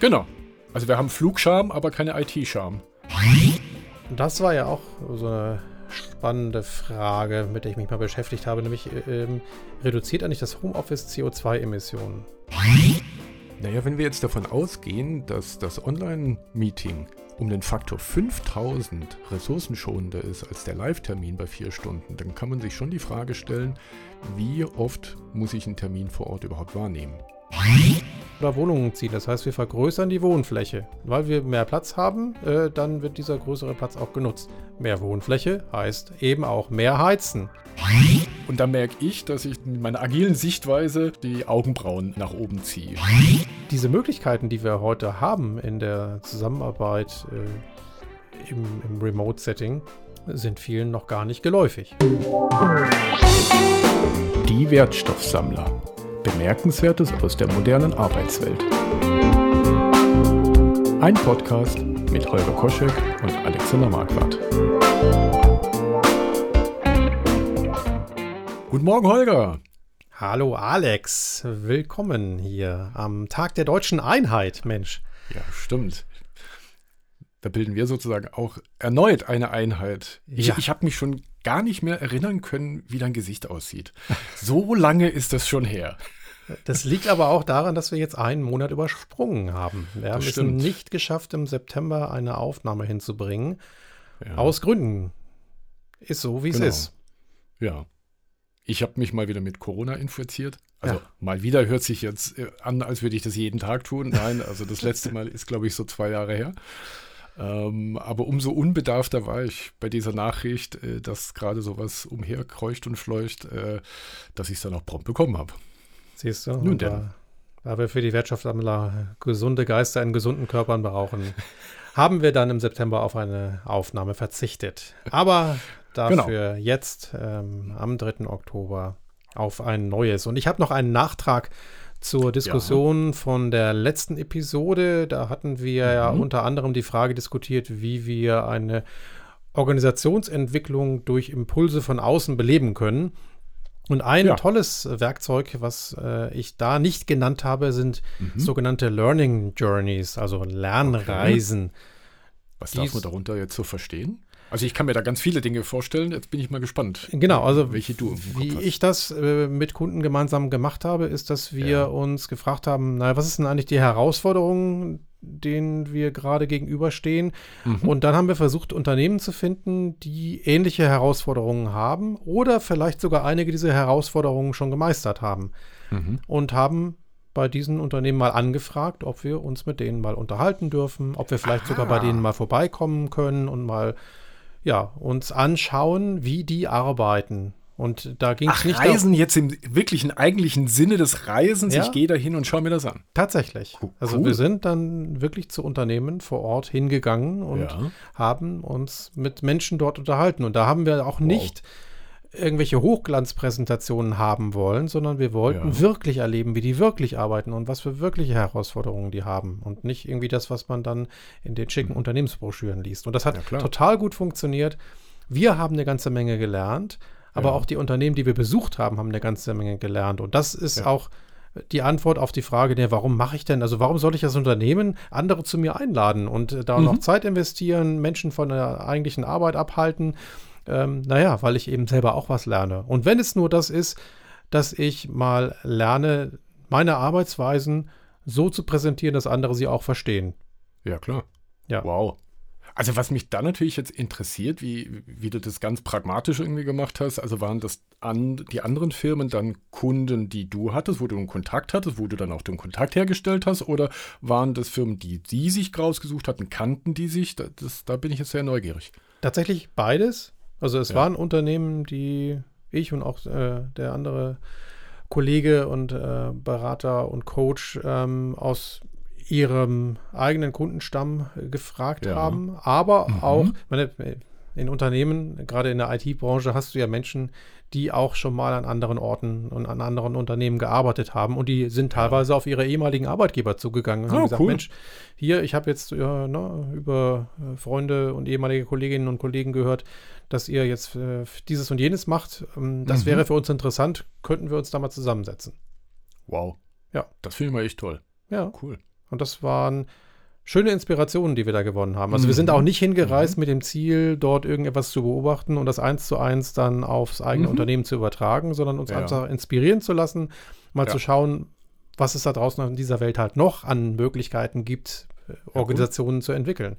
Genau. Also wir haben Flugscham, aber keine IT-Scham. Das war ja auch so eine spannende Frage, mit der ich mich mal beschäftigt habe, nämlich ähm, reduziert eigentlich das Homeoffice CO2-Emissionen? Naja, wenn wir jetzt davon ausgehen, dass das Online-Meeting um den Faktor 5000 ressourcenschonender ist als der Live-Termin bei vier Stunden, dann kann man sich schon die Frage stellen, wie oft muss ich einen Termin vor Ort überhaupt wahrnehmen? Oder Wohnungen ziehen. Das heißt, wir vergrößern die Wohnfläche. Weil wir mehr Platz haben, äh, dann wird dieser größere Platz auch genutzt. Mehr Wohnfläche heißt eben auch mehr Heizen. Und da merke ich, dass ich mit meiner agilen Sichtweise die Augenbrauen nach oben ziehe. Diese Möglichkeiten, die wir heute haben in der Zusammenarbeit äh, im, im Remote-Setting, sind vielen noch gar nicht geläufig. Die Wertstoffsammler. Bemerkenswertes aus der modernen Arbeitswelt. Ein Podcast mit Holger Koschek und Alexander Marquardt. Guten Morgen, Holger. Hallo Alex, willkommen hier am Tag der deutschen Einheit, Mensch. Ja, stimmt. Da bilden wir sozusagen auch erneut eine Einheit. Ich, ja. ich habe mich schon gar nicht mehr erinnern können, wie dein Gesicht aussieht. So lange ist das schon her. Das liegt aber auch daran, dass wir jetzt einen Monat übersprungen haben. Wir haben es nicht geschafft, im September eine Aufnahme hinzubringen. Ja. Aus Gründen. Ist so, wie genau. es ist. Ja. Ich habe mich mal wieder mit Corona infiziert. Also ja. mal wieder hört sich jetzt äh, an, als würde ich das jeden Tag tun. Nein, also das letzte Mal ist, glaube ich, so zwei Jahre her. Ähm, aber umso unbedarfter war ich bei dieser Nachricht, äh, dass gerade sowas umherkreucht und fleucht, äh, dass ich es dann auch prompt bekommen habe. Siehst du? Nun denn. Da wir für die Wirtschaftssammler gesunde Geister in gesunden Körpern brauchen, haben wir dann im September auf eine Aufnahme verzichtet. Aber dafür genau. jetzt ähm, am 3. Oktober auf ein neues. Und ich habe noch einen Nachtrag zur Diskussion ja. von der letzten Episode. Da hatten wir mhm. ja unter anderem die Frage diskutiert, wie wir eine Organisationsentwicklung durch Impulse von außen beleben können. Und ein ja. tolles Werkzeug, was äh, ich da nicht genannt habe, sind mhm. sogenannte Learning Journeys, also Lernreisen. Okay. Was darf man darunter jetzt so verstehen? Also ich kann mir da ganz viele Dinge vorstellen. Jetzt bin ich mal gespannt. Genau, also welche du wie ich das äh, mit Kunden gemeinsam gemacht habe, ist, dass wir ja. uns gefragt haben, naja, was ist denn eigentlich die Herausforderung, denen wir gerade gegenüberstehen? Mhm. Und dann haben wir versucht, Unternehmen zu finden, die ähnliche Herausforderungen haben oder vielleicht sogar einige dieser Herausforderungen schon gemeistert haben. Mhm. Und haben bei diesen Unternehmen mal angefragt, ob wir uns mit denen mal unterhalten dürfen, ob wir vielleicht Aha. sogar bei denen mal vorbeikommen können und mal ja, uns anschauen, wie die arbeiten. Und da ging es nicht. Reisen jetzt im wirklichen, eigentlichen Sinne des Reisens. Ja? Ich gehe da hin und schaue mir das an. Tatsächlich. Cool. Also wir sind dann wirklich zu Unternehmen vor Ort hingegangen und ja. haben uns mit Menschen dort unterhalten. Und da haben wir auch wow. nicht irgendwelche Hochglanzpräsentationen haben wollen, sondern wir wollten ja. wirklich erleben, wie die wirklich arbeiten und was für wirkliche Herausforderungen die haben und nicht irgendwie das, was man dann in den schicken mhm. Unternehmensbroschüren liest. Und das hat total gut funktioniert. Wir haben eine ganze Menge gelernt, aber ja. auch die Unternehmen, die wir besucht haben, haben eine ganze Menge gelernt. Und das ist auch die Antwort auf die Frage, ne, warum mache ich denn, also warum soll ich als Unternehmen andere zu mir einladen und äh, da mhm. noch Zeit investieren, Menschen von der eigentlichen Arbeit abhalten ähm, naja, weil ich eben selber auch was lerne. Und wenn es nur das ist, dass ich mal lerne, meine Arbeitsweisen so zu präsentieren, dass andere sie auch verstehen. Ja, klar. Ja. Wow. Also was mich dann natürlich jetzt interessiert, wie, wie du das ganz pragmatisch irgendwie gemacht hast, also waren das an, die anderen Firmen dann Kunden, die du hattest, wo du einen Kontakt hattest, wo du dann auch den Kontakt hergestellt hast, oder waren das Firmen, die die sich rausgesucht hatten, kannten die sich? Das, da bin ich jetzt sehr neugierig. Tatsächlich beides. Also es ja. waren Unternehmen, die ich und auch äh, der andere Kollege und äh, Berater und Coach ähm, aus ihrem eigenen Kundenstamm gefragt ja. haben, aber mhm. auch, meine, in Unternehmen, gerade in der IT-Branche, hast du ja Menschen, die auch schon mal an anderen Orten und an anderen Unternehmen gearbeitet haben und die sind teilweise auf ihre ehemaligen Arbeitgeber zugegangen und oh, haben gesagt, cool. Mensch, hier, ich habe jetzt ja, ne, über äh, Freunde und ehemalige Kolleginnen und Kollegen gehört, dass ihr jetzt äh, dieses und jenes macht. Ähm, das mhm. wäre für uns interessant, könnten wir uns da mal zusammensetzen. Wow. Ja. Das finde ich mal echt toll. Ja. Cool. Und das waren schöne Inspirationen, die wir da gewonnen haben. Also mhm. wir sind auch nicht hingereist mhm. mit dem Ziel, dort irgendetwas zu beobachten und das eins zu eins dann aufs eigene mhm. Unternehmen zu übertragen, sondern uns ja. einfach inspirieren zu lassen, mal ja. zu schauen, was es da draußen in dieser Welt halt noch an Möglichkeiten gibt, äh, Organisationen ja, zu entwickeln.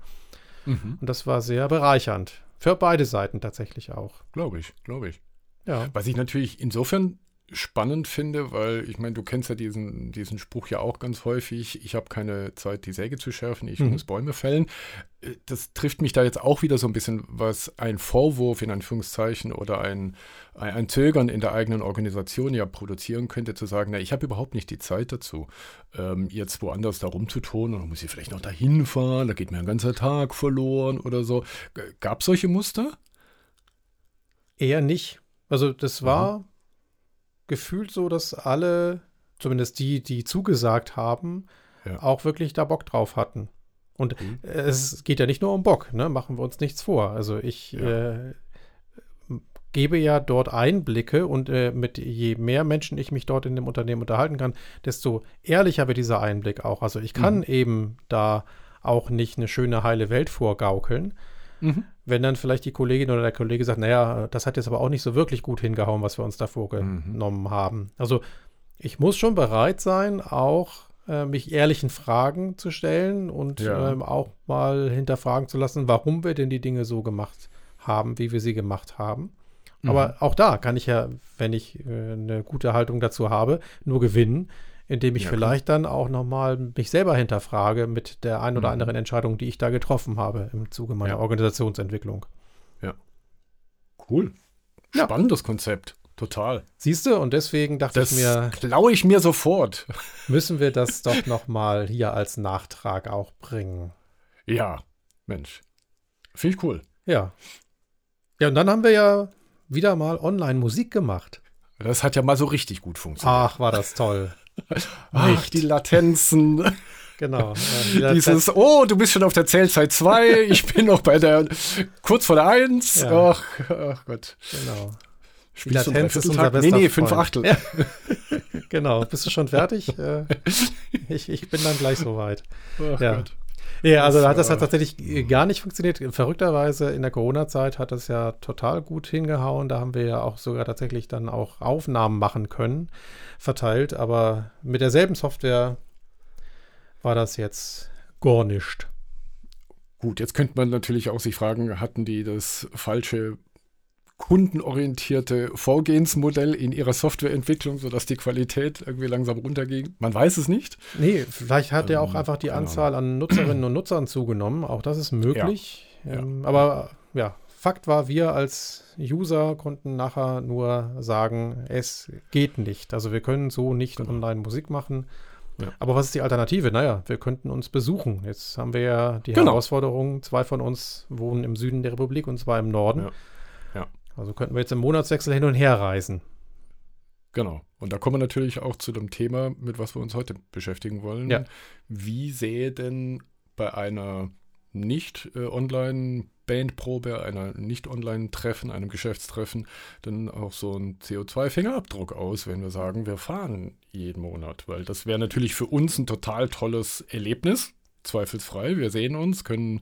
Mhm. Und das war sehr bereichernd. Für beide Seiten tatsächlich auch. Glaube ich, glaube ich. Ja. Was ich natürlich insofern spannend finde, weil ich meine, du kennst ja diesen, diesen Spruch ja auch ganz häufig, ich habe keine Zeit, die Säge zu schärfen, ich mhm. muss Bäume fällen. Äh, das trifft mich da jetzt auch wieder so ein bisschen, was ein Vorwurf in Anführungszeichen oder ein, ein Zögern in der eigenen Organisation ja produzieren könnte, zu sagen, na, ich habe überhaupt nicht die Zeit dazu, ähm, jetzt woanders da rumzutun und dann muss ich vielleicht noch dahin fahren, da geht mir ein ganzer Tag verloren oder so. Gab es solche Muster? Eher nicht. Also das war mhm gefühlt so, dass alle, zumindest die, die zugesagt haben, ja. auch wirklich da Bock drauf hatten. Und mhm. es geht ja nicht nur um Bock, ne? Machen wir uns nichts vor. Also ich ja. äh, gebe ja dort Einblicke und äh, mit je mehr Menschen ich mich dort in dem Unternehmen unterhalten kann, desto ehrlicher wird dieser Einblick auch. Also ich kann mhm. eben da auch nicht eine schöne, heile Welt vorgaukeln, Mhm. Wenn dann vielleicht die Kollegin oder der Kollege sagt, naja, das hat jetzt aber auch nicht so wirklich gut hingehauen, was wir uns da vorgenommen mhm. haben. Also ich muss schon bereit sein, auch äh, mich ehrlichen Fragen zu stellen und ja. ähm, auch mal hinterfragen zu lassen, warum wir denn die Dinge so gemacht haben, wie wir sie gemacht haben. Mhm. Aber auch da kann ich ja, wenn ich äh, eine gute Haltung dazu habe, nur gewinnen, indem ich ja, vielleicht dann auch nochmal mich selber hinterfrage mit der ein oder mhm. anderen Entscheidung, die ich da getroffen habe im Zuge meiner ja. Organisationsentwicklung. Ja. Cool. Spannendes ja. Konzept. Total. Siehst du, und deswegen dachte das ich mir. Klaue ich mir sofort. Müssen wir das doch nochmal hier als Nachtrag auch bringen. Ja, Mensch. Finde ich cool. Ja. Ja, und dann haben wir ja wieder mal online Musik gemacht. Das hat ja mal so richtig gut funktioniert. Ach, war das toll. Ach, die Latenzen. Genau. Ja, Dieses, oh, du bist schon auf der Zählzeit 2, ich bin noch bei der, kurz vor der 1. Ja. Ach, ach Gott. Genau. Spielst die Latenz ist unser bester Nee, nee, fünf Achtel. Ja. genau. Bist du schon fertig? Äh, ich, ich bin dann gleich soweit. Ach ja. Gott. Ja, also das, hat das hat tatsächlich gar nicht funktioniert. Verrückterweise in der Corona-Zeit hat das ja total gut hingehauen. Da haben wir ja auch sogar tatsächlich dann auch Aufnahmen machen können, verteilt. Aber mit derselben Software war das jetzt gar nicht. Gut, jetzt könnte man natürlich auch sich fragen, hatten die das falsche kundenorientierte Vorgehensmodell in ihrer Softwareentwicklung, sodass die Qualität irgendwie langsam runterging. Man weiß es nicht. Nee, vielleicht hat ähm, ja auch einfach die Anzahl an Nutzerinnen und Nutzern zugenommen. Auch das ist möglich. Ja, ähm, ja. Aber ja, Fakt war, wir als User konnten nachher nur sagen, es geht nicht. Also wir können so nicht genau. online Musik machen. Ja. Aber was ist die Alternative? Naja, wir könnten uns besuchen. Jetzt haben wir ja die genau. Herausforderung, zwei von uns wohnen im Süden der Republik und zwei im Norden. Ja. Also könnten wir jetzt im Monatswechsel hin und her reisen. Genau. Und da kommen wir natürlich auch zu dem Thema, mit was wir uns heute beschäftigen wollen. Ja. Wie sähe denn bei einer nicht äh, online Bandprobe, einer nicht online Treffen, einem Geschäftstreffen, dann auch so ein CO2-Fingerabdruck aus, wenn wir sagen, wir fahren jeden Monat? Weil das wäre natürlich für uns ein total tolles Erlebnis, zweifelsfrei. Wir sehen uns, können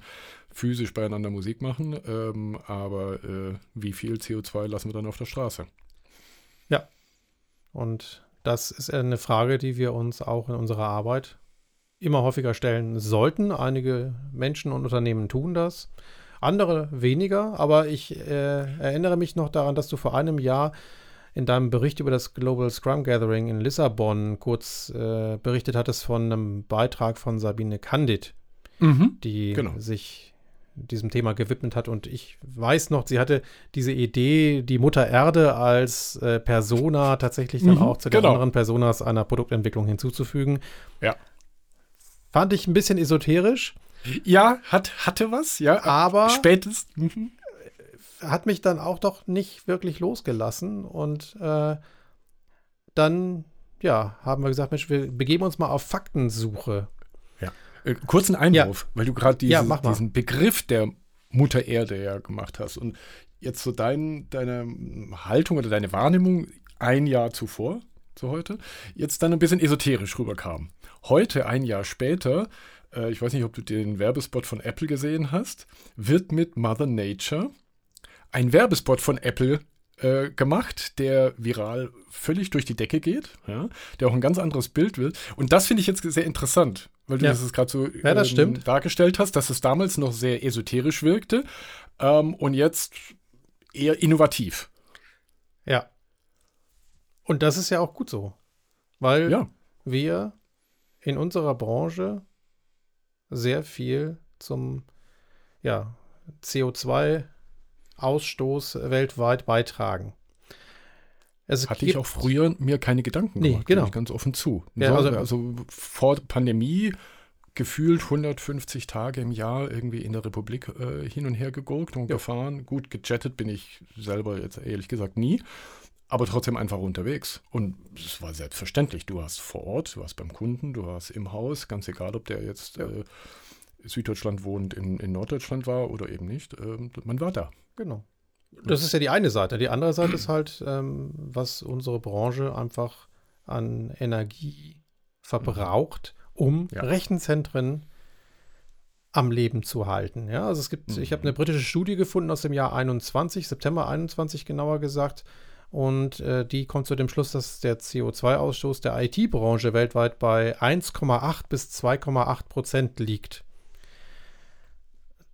physisch beieinander Musik machen, ähm, aber äh, wie viel CO2 lassen wir dann auf der Straße? Ja, und das ist eine Frage, die wir uns auch in unserer Arbeit immer häufiger stellen sollten. Einige Menschen und Unternehmen tun das, andere weniger, aber ich äh, erinnere mich noch daran, dass du vor einem Jahr in deinem Bericht über das Global Scrum Gathering in Lissabon kurz äh, berichtet hattest von einem Beitrag von Sabine Candid, mhm, die genau. sich diesem Thema gewidmet hat. Und ich weiß noch, sie hatte diese Idee, die Mutter Erde als äh, Persona tatsächlich dann mhm, auch zu den genau. anderen Personas einer Produktentwicklung hinzuzufügen. Ja. Fand ich ein bisschen esoterisch. Ja, hat, hatte was, ja. Aber spätestens. Mhm. hat mich dann auch doch nicht wirklich losgelassen. Und äh, dann, ja, haben wir gesagt, Mensch, wir begeben uns mal auf Faktensuche. Äh, kurzen Einwurf, ja. weil du gerade diese, ja, diesen Begriff der Mutter Erde ja gemacht hast und jetzt so dein, deine Haltung oder deine Wahrnehmung ein Jahr zuvor, zu heute, jetzt dann ein bisschen esoterisch rüberkam. heute, ein Jahr später, äh, ich weiß nicht, ob du den Werbespot von Apple gesehen hast, wird mit Mother Nature ein Werbespot von Apple äh, gemacht, der viral völlig durch die Decke geht, ja, der auch ein ganz anderes Bild wird. Und das finde ich jetzt sehr interessant, weil du ja. das gerade so ja, ähm, dargestellt hast, dass es damals noch sehr esoterisch wirkte ähm, und jetzt eher innovativ. Ja. Und das ist ja auch gut so, weil ja. wir in unserer Branche sehr viel zum ja, CO2-Ausstoß weltweit beitragen. Es Hatte ich auch früher mir keine Gedanken nee, gemacht, genau. ganz offen zu. Ja, also, also, vor Pandemie gefühlt 150 Tage im Jahr irgendwie in der Republik äh, hin und her gegurkt und ja. gefahren. Gut, gejettet bin ich selber jetzt ehrlich gesagt nie aber trotzdem einfach unterwegs. Und es war selbstverständlich. Du warst vor Ort, du warst beim Kunden, du warst im Haus, ganz egal, ob der jetzt ja. äh, Süddeutschland wohnt, in, in Norddeutschland war oder eben nicht. Ähm, man war da. Genau. Das ist ja die eine Seite. Die andere Seite ist halt, ähm, was unsere Branche einfach an Energie verbraucht, um ja. Rechenzentren am Leben zu halten. Ja, also es gibt, mhm. ich habe eine britische Studie gefunden aus dem Jahr 21, September 21 genauer gesagt, und äh, die kommt zu dem Schluss, dass der CO2-Ausstoß der IT-Branche weltweit bei 1,8 bis 2,8 Prozent liegt.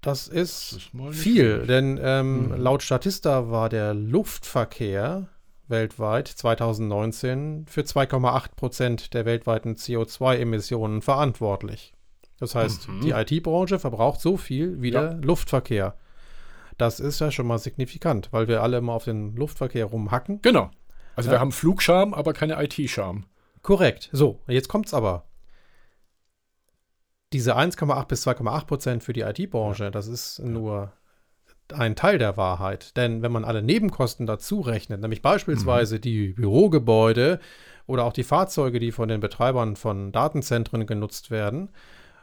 Das ist, das ist viel, denn ähm, mhm. laut Statista war der Luftverkehr weltweit 2019 für 2,8 Prozent der weltweiten CO2-Emissionen verantwortlich. Das heißt, mhm. die IT-Branche verbraucht so viel wie ja. der Luftverkehr. Das ist ja schon mal signifikant, weil wir alle immer auf den Luftverkehr rumhacken. Genau. Also ja. wir haben Flugscham, aber keine IT-Scham. Korrekt. So, jetzt kommt's aber. Diese 1,8 bis 2,8 Prozent für die IT-Branche, das ist nur ein Teil der Wahrheit. Denn wenn man alle Nebenkosten dazu rechnet, nämlich beispielsweise mhm. die Bürogebäude oder auch die Fahrzeuge, die von den Betreibern von Datenzentren genutzt werden,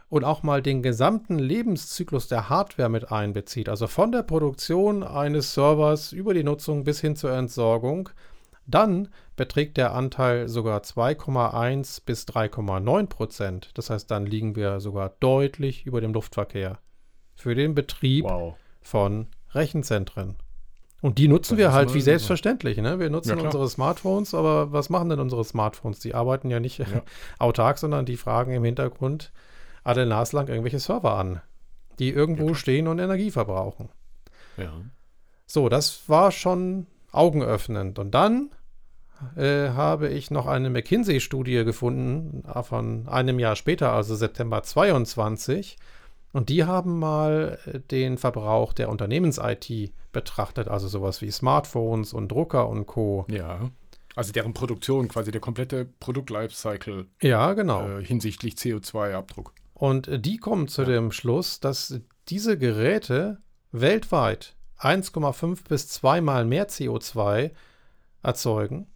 und auch mal den gesamten Lebenszyklus der Hardware mit einbezieht, also von der Produktion eines Servers über die Nutzung bis hin zur Entsorgung, dann beträgt der Anteil sogar 2,1 bis 3,9 Prozent. Das heißt, dann liegen wir sogar deutlich über dem Luftverkehr für den Betrieb wow. von Rechenzentren. Und die nutzen das wir halt wie selbstverständlich. Ne? Wir nutzen ja, unsere Smartphones, aber was machen denn unsere Smartphones? Die arbeiten ja nicht ja. autark, sondern die fragen im Hintergrund, alle naslang irgendwelche Server an, die irgendwo ja. stehen und Energie verbrauchen. Ja. So, das war schon augenöffnend. Und dann äh, habe ich noch eine McKinsey-Studie gefunden äh, von einem Jahr später, also September 22. Und die haben mal äh, den Verbrauch der Unternehmens-IT betrachtet, also sowas wie Smartphones und Drucker und Co. Ja. Also deren Produktion, quasi der komplette Produkt-Lifecycle. Ja, genau. Äh, hinsichtlich CO2-Abdruck. Und die kommen zu dem Schluss, dass diese Geräte weltweit 1,5 bis 2 mal mehr CO2 erzeugen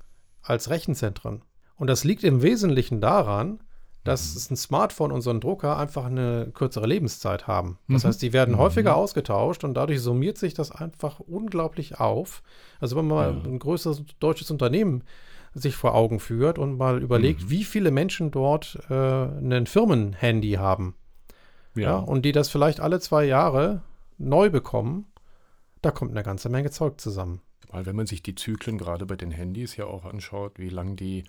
als Rechenzentren. Und das liegt im Wesentlichen daran, dass mhm. ein Smartphone und so ein Drucker einfach eine kürzere Lebenszeit haben. Das mhm. heißt, die werden mhm. häufiger ausgetauscht und dadurch summiert sich das einfach unglaublich auf. Also wenn man mal ein größeres deutsches Unternehmen sich vor Augen führt und mal überlegt, mhm. wie viele Menschen dort äh, ein Firmenhandy haben. Ja. ja. Und die das vielleicht alle zwei Jahre neu bekommen, da kommt eine ganze Menge Zeug zusammen. Weil wenn man sich die Zyklen gerade bei den Handys ja auch anschaut, wie lange die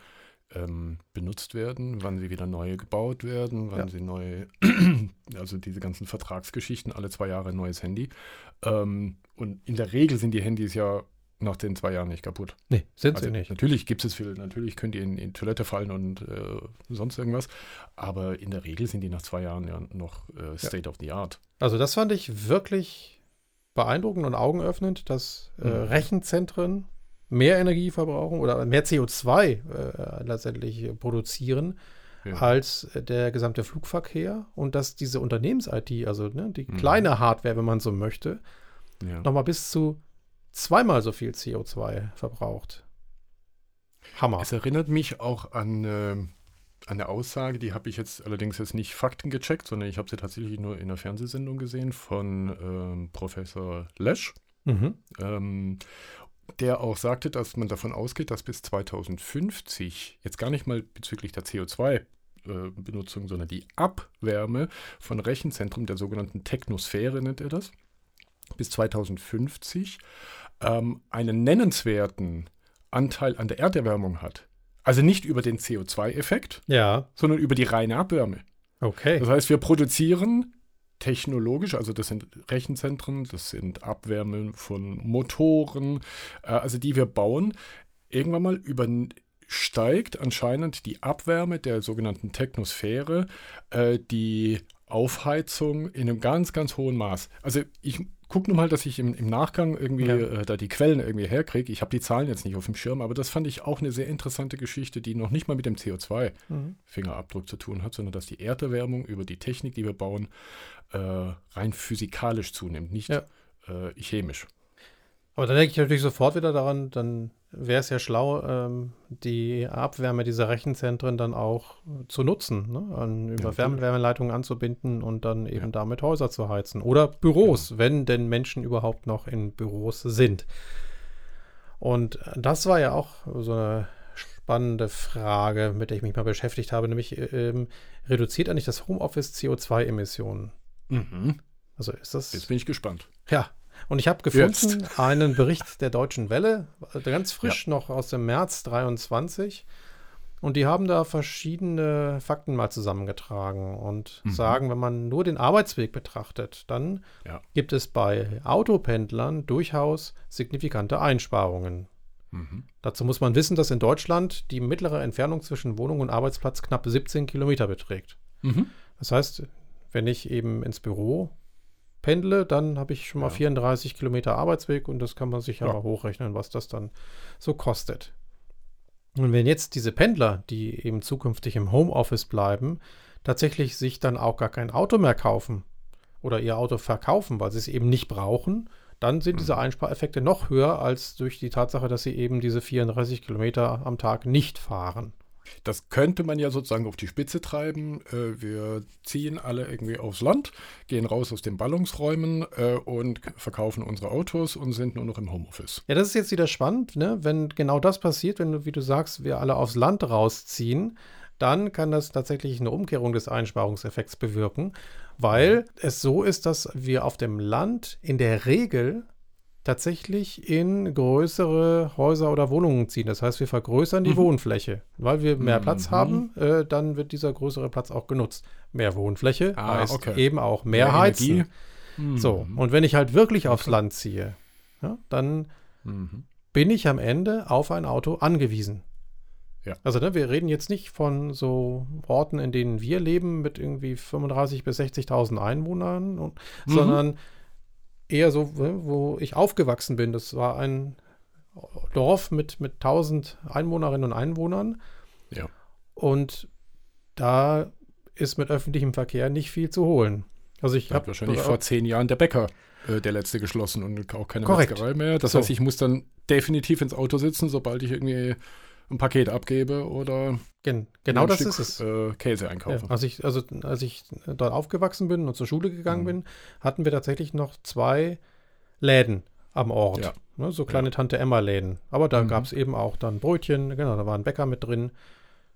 ähm, benutzt werden, wann sie wieder neu gebaut werden, wann ja. sie neu, also diese ganzen Vertragsgeschichten, alle zwei Jahre ein neues Handy. Ähm, und in der Regel sind die Handys ja nach den zwei Jahren nicht kaputt. Nee, sind also sie nicht. Natürlich gibt es viel, natürlich könnt ihr in, in Toilette fallen und äh, sonst irgendwas, aber in der Regel sind die nach zwei Jahren ja noch äh, State ja. of the Art. Also das fand ich wirklich beeindruckend und augenöffnend, dass äh, mhm. Rechenzentren mehr Energie verbrauchen oder mehr CO2 äh, letztendlich produzieren ja. als der gesamte Flugverkehr und dass diese Unternehmens-IT, also ne, die mhm. kleine Hardware, wenn man so möchte, ja. nochmal bis zu zweimal so viel CO2 verbraucht. Hammer. Es erinnert mich auch an, äh, an eine Aussage, die habe ich jetzt allerdings jetzt nicht Fakten gecheckt, sondern ich habe sie tatsächlich nur in einer Fernsehsendung gesehen von ähm, Professor Lesch. Mhm. Ähm, der auch sagte, dass man davon ausgeht, dass bis 2050, jetzt gar nicht mal bezüglich der CO2 Benutzung, sondern die Abwärme von Rechenzentren der sogenannten Technosphäre nennt er das, bis 2050 ähm, einen nennenswerten Anteil an der Erderwärmung hat. Also nicht über den CO2-Effekt, ja. sondern über die reine Abwärme. Okay. Das heißt, wir produzieren technologisch, also das sind Rechenzentren, das sind Abwärmen von Motoren, äh, also die wir bauen, irgendwann mal übersteigt anscheinend die Abwärme der sogenannten Technosphäre äh, die Aufheizung in einem ganz, ganz hohen Maß. Also ich guck nur mal, dass ich im, im Nachgang irgendwie ja. äh, da die Quellen irgendwie herkriege. Ich habe die Zahlen jetzt nicht auf dem Schirm, aber das fand ich auch eine sehr interessante Geschichte, die noch nicht mal mit dem CO2-Fingerabdruck mhm. zu tun hat, sondern dass die Erderwärmung über die Technik, die wir bauen, äh, rein physikalisch zunimmt, nicht ja. äh, chemisch. Aber dann denke ich natürlich sofort wieder daran, dann wäre es ja schlau, ähm, die Abwärme dieser Rechenzentren dann auch zu nutzen, ne? An, über ja, Wärmeleitungen anzubinden und dann eben ja. damit Häuser zu heizen. Oder Büros, ja. wenn denn Menschen überhaupt noch in Büros sind. Und das war ja auch so eine spannende Frage, mit der ich mich mal beschäftigt habe, nämlich ähm, reduziert eigentlich das Homeoffice CO2-Emissionen? Mhm. Also ist das. Jetzt bin ich gespannt. Ja, und ich habe gefunden Jetzt. einen Bericht der Deutschen Welle, ganz frisch ja. noch aus dem März 23. Und die haben da verschiedene Fakten mal zusammengetragen und mhm. sagen, wenn man nur den Arbeitsweg betrachtet, dann ja. gibt es bei Autopendlern durchaus signifikante Einsparungen. Mhm. Dazu muss man wissen, dass in Deutschland die mittlere Entfernung zwischen Wohnung und Arbeitsplatz knapp 17 Kilometer beträgt. Mhm. Das heißt, wenn ich eben ins Büro pendle, dann habe ich schon mal ja. 34 Kilometer Arbeitsweg und das kann man sich ja, ja mal hochrechnen, was das dann so kostet. Und wenn jetzt diese Pendler, die eben zukünftig im Homeoffice bleiben, tatsächlich sich dann auch gar kein Auto mehr kaufen oder ihr Auto verkaufen, weil sie es eben nicht brauchen, dann sind diese mhm. Einspareffekte noch höher als durch die Tatsache, dass sie eben diese 34 Kilometer am Tag nicht fahren. Das könnte man ja sozusagen auf die Spitze treiben. Äh, wir ziehen alle irgendwie aufs Land, gehen raus aus den Ballungsräumen äh, und verkaufen unsere Autos und sind nur noch im Homeoffice. Ja, das ist jetzt wieder spannend, ne? wenn genau das passiert, wenn wie du sagst, wir alle aufs Land rausziehen, dann kann das tatsächlich eine Umkehrung des Einsparungseffekts bewirken, weil es so ist, dass wir auf dem Land in der Regel tatsächlich in größere Häuser oder Wohnungen ziehen. Das heißt, wir vergrößern die mhm. Wohnfläche. Weil wir mehr mhm. Platz haben, äh, dann wird dieser größere Platz auch genutzt. Mehr Wohnfläche ah, heißt okay. eben auch mehr, mehr Heizen. Mhm. So, und wenn ich halt wirklich aufs Land ziehe, ja, dann mhm. bin ich am Ende auf ein Auto angewiesen. Ja. Also ne, wir reden jetzt nicht von so Orten, in denen wir leben mit irgendwie 35.000 bis 60.000 Einwohnern, und, mhm. sondern eher so, ne, wo ich aufgewachsen bin. Das war ein Dorf mit, mit 1000 Einwohnerinnen und Einwohnern. Ja. Und da ist mit öffentlichem Verkehr nicht viel zu holen. Also ich habe wahrscheinlich vor zehn Jahren der Bäcker äh, der letzte geschlossen und auch keine Korrekt. Metzgerei mehr. Das so. heißt, ich muss dann definitiv ins Auto sitzen, sobald ich irgendwie ein Paket abgebe oder Gen genau das Stück, ist es. Äh, Käse einkaufe. Ja, als, ich, also, als ich dort aufgewachsen bin und zur Schule gegangen mhm. bin, hatten wir tatsächlich noch zwei Läden am Ort. Ja. Ne, so kleine ja. Tante Emma-Läden. Aber da mhm. gab es eben auch dann Brötchen, genau, da war ein Bäcker mit drin.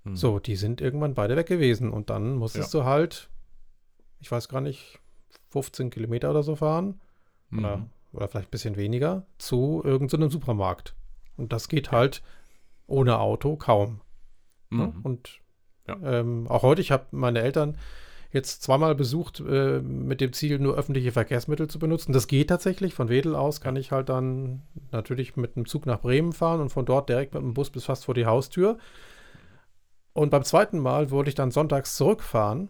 Mhm. So, die sind irgendwann beide weg gewesen. Und dann musstest du halt, ich weiß gar nicht, 15 Kilometer oder so fahren. Oder, mhm. oder vielleicht ein bisschen weniger, zu irgendeinem so Supermarkt. Und das geht halt ohne Auto kaum. Ne? Mhm. Und ja. ähm, auch heute, ich habe meine Eltern jetzt zweimal besucht äh, mit dem Ziel, nur öffentliche Verkehrsmittel zu benutzen. Das geht tatsächlich. Von Wedel aus kann ich halt dann natürlich mit einem Zug nach Bremen fahren und von dort direkt mit dem Bus bis fast vor die Haustür. Und beim zweiten Mal wollte ich dann sonntags zurückfahren.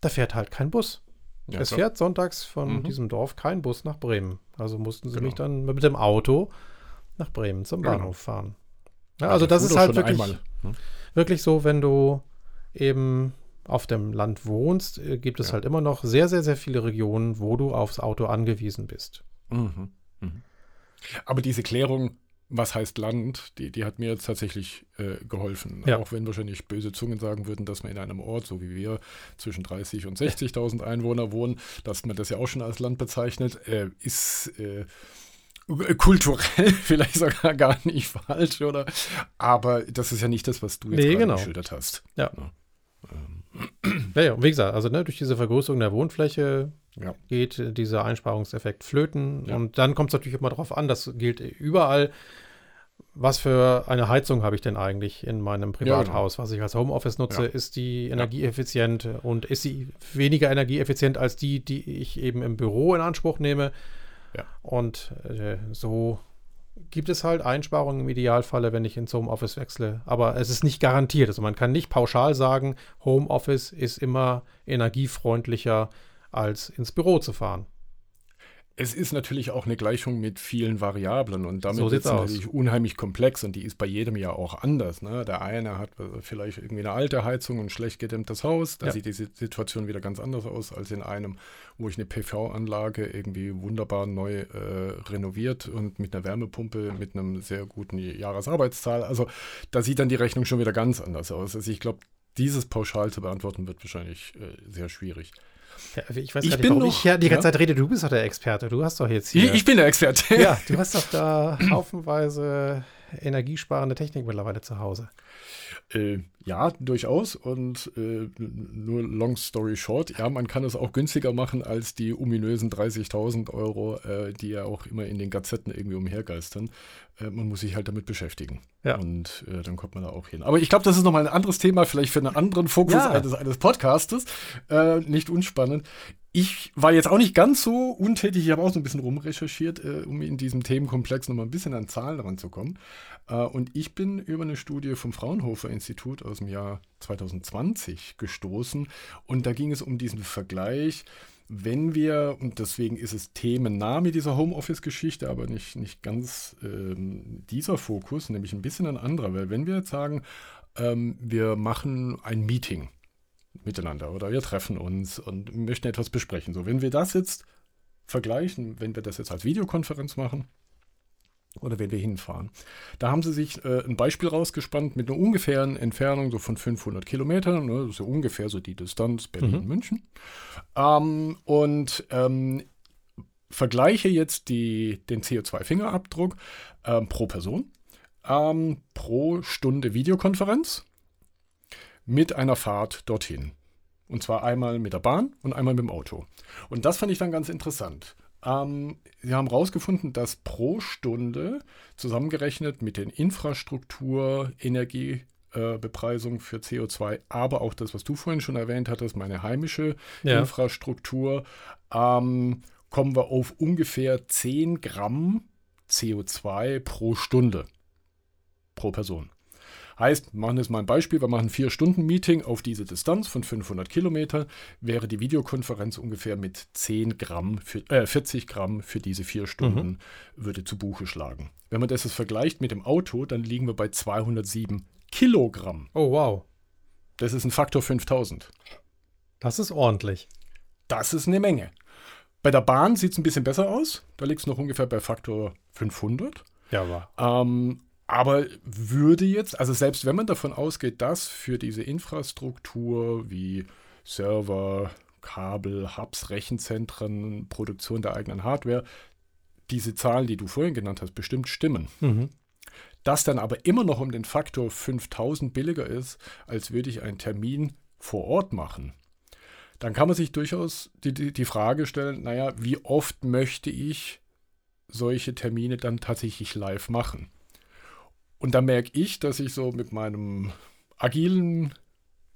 Da fährt halt kein Bus. Ja, es klar. fährt sonntags von mhm. diesem Dorf kein Bus nach Bremen. Also mussten sie genau. mich dann mit dem Auto nach Bremen zum genau. Bahnhof fahren. Ja, also das ist halt wirklich, einmal, ne? wirklich so, wenn du eben auf dem Land wohnst, äh, gibt es ja. halt immer noch sehr, sehr, sehr viele Regionen, wo du aufs Auto angewiesen bist. Mhm. Mhm. Aber diese Klärung, was heißt Land, die, die hat mir jetzt tatsächlich äh, geholfen. Ja. Auch wenn wahrscheinlich böse Zungen sagen würden, dass man in einem Ort, so wie wir, zwischen 30 und 60.000 Einwohner wohnen, dass man das ja auch schon als Land bezeichnet, äh, ist äh, kulturell vielleicht sogar gar nicht falsch, oder? Aber das ist ja nicht das, was du jetzt nee, genau. geschildert hast. Ja. ja. Ähm. Ja, ja, wie gesagt, also ne, durch diese Vergrößerung der Wohnfläche ja. geht dieser Einsparungseffekt flöten. Ja. Und dann kommt es natürlich immer darauf an, das gilt überall. Was für eine Heizung habe ich denn eigentlich in meinem Privathaus, genau. was ich als Homeoffice nutze? Ist die energieeffizient und ist sie weniger energieeffizient als die, die ich eben im Büro in Anspruch nehme? Und äh, so gibt es halt Einsparungen im Idealfalle, wenn ich ins Homeoffice wechsle. Aber es ist nicht garantiert. Also man kann nicht pauschal sagen, Homeoffice ist immer energiefreundlicher, als ins Büro zu fahren. Es ist natürlich auch eine Gleichung mit vielen Variablen und damit so ist es natürlich unheimlich komplex und die ist bei jedem ja auch anders. Ne? Der eine hat vielleicht irgendwie eine alte Heizung und schlecht gedämmtes Haus, da ja. sieht die Situation wieder ganz anders aus als in einem, wo ich eine PV-Anlage irgendwie wunderbar neu äh, renoviert und mit einer Wärmepumpe mit einem sehr guten Jahresarbeitszahl. Also da sieht dann die Rechnung schon wieder ganz anders aus. Also ich glaube, dieses pauschal zu beantworten wird wahrscheinlich äh, sehr schwierig. Ja, ich weiß ich gar nicht, warum noch, ich hier die ganze ja? Zeit rede. Du bist doch der Experte. Du hast doch jetzt hier. Ich, ich bin der Experte. Ja, du hast doch da haufenweise energiesparende Technik mittlerweile zu Hause. Äh, ja, durchaus. Und äh, nur long story short, ja, man kann es auch günstiger machen als die ominösen 30.000 Euro, äh, die ja auch immer in den Gazetten irgendwie umhergeistern. Äh, man muss sich halt damit beschäftigen. Ja. Und äh, dann kommt man da auch hin. Aber ich glaube, das ist nochmal ein anderes Thema, vielleicht für einen anderen Fokus ja. eines, eines Podcastes. Äh, nicht unspannend. Ich war jetzt auch nicht ganz so untätig, ich habe auch so ein bisschen rumrecherchiert, äh, um in diesem Themenkomplex nochmal ein bisschen an Zahlen ranzukommen. Äh, und ich bin über eine Studie vom Fraunhofer Institut aus dem Jahr 2020 gestoßen. Und da ging es um diesen Vergleich, wenn wir, und deswegen ist es themennah mit dieser Homeoffice-Geschichte, aber nicht, nicht ganz ähm, dieser Fokus, nämlich ein bisschen ein anderer. Weil wenn wir jetzt sagen, ähm, wir machen ein Meeting miteinander oder wir treffen uns und möchten etwas besprechen. So, wenn wir das jetzt vergleichen, wenn wir das jetzt als Videokonferenz machen, oder wenn wir hinfahren. Da haben sie sich äh, ein Beispiel rausgespannt mit einer ungefähren Entfernung so von 500 Kilometern, ne, das ist ja ungefähr so die Distanz Berlin-München. Mhm. Ähm, und ähm, vergleiche jetzt die, den CO2-Fingerabdruck ähm, pro Person, ähm, pro Stunde Videokonferenz mit einer Fahrt dorthin. Und zwar einmal mit der Bahn und einmal mit dem Auto. Und das fand ich dann ganz interessant. Ähm, sie haben herausgefunden, dass pro Stunde zusammengerechnet mit den Infrastruktur, Energiebepreisung äh, für CO2, aber auch das, was du vorhin schon erwähnt hattest, meine heimische ja. Infrastruktur, ähm, kommen wir auf ungefähr 10 Gramm CO2 pro Stunde pro Person. Heißt, wir machen jetzt mal ein Beispiel, wir machen ein 4-Stunden-Meeting auf diese Distanz von 500 Kilometern, wäre die Videokonferenz ungefähr mit 10 Gramm, für, äh, 40 Gramm für diese vier Stunden mhm. würde zu Buche schlagen. Wenn man das jetzt vergleicht mit dem Auto, dann liegen wir bei 207 Kilogramm. Oh, wow. Das ist ein Faktor 5000. Das ist ordentlich. Das ist eine Menge. Bei der Bahn sieht es ein bisschen besser aus. Da liegt es noch ungefähr bei Faktor 500. Ja, war. Ähm, aber würde jetzt, also selbst wenn man davon ausgeht, dass für diese Infrastruktur wie Server, Kabel, Hubs, Rechenzentren, Produktion der eigenen Hardware, diese Zahlen, die du vorhin genannt hast, bestimmt stimmen. Mhm. Das dann aber immer noch um den Faktor 5000 billiger ist, als würde ich einen Termin vor Ort machen. Dann kann man sich durchaus die, die, die Frage stellen, naja, wie oft möchte ich solche Termine dann tatsächlich live machen? Und da merke ich, dass ich so mit meinem agilen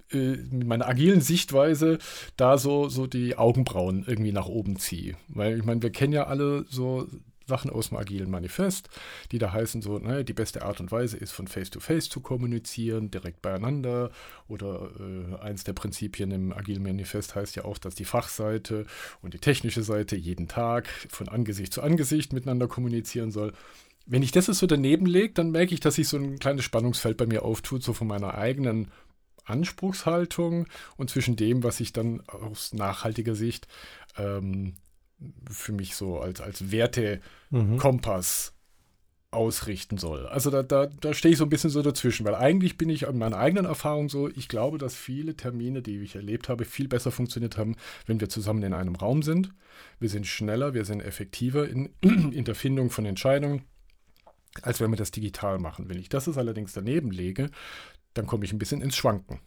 äh, mit meiner agilen Sichtweise da so, so die Augenbrauen irgendwie nach oben ziehe. Weil ich meine, wir kennen ja alle so Sachen aus dem agilen Manifest, die da heißen so, naja, die beste Art und Weise ist von Face-to-Face -face zu kommunizieren, direkt beieinander. Oder äh, eins der Prinzipien im agilen Manifest heißt ja auch, dass die Fachseite und die technische Seite jeden Tag von Angesicht zu Angesicht miteinander kommunizieren soll wenn ich das jetzt so daneben lege, dann merke ich, dass sich so ein kleines Spannungsfeld bei mir auftut, so von meiner eigenen Anspruchshaltung und zwischen dem, was ich dann aus nachhaltiger Sicht ähm, für mich so als, als Wertekompass mhm. ausrichten soll. Also da, da, da stehe ich so ein bisschen so dazwischen, weil eigentlich bin ich an meiner eigenen Erfahrung so, ich glaube, dass viele Termine, die ich erlebt habe, viel besser funktioniert haben, wenn wir zusammen in einem Raum sind. Wir sind schneller, wir sind effektiver in, in der Findung von Entscheidungen als wenn wir das digital machen. Wenn ich das allerdings daneben lege, dann komme ich ein bisschen ins Schwanken.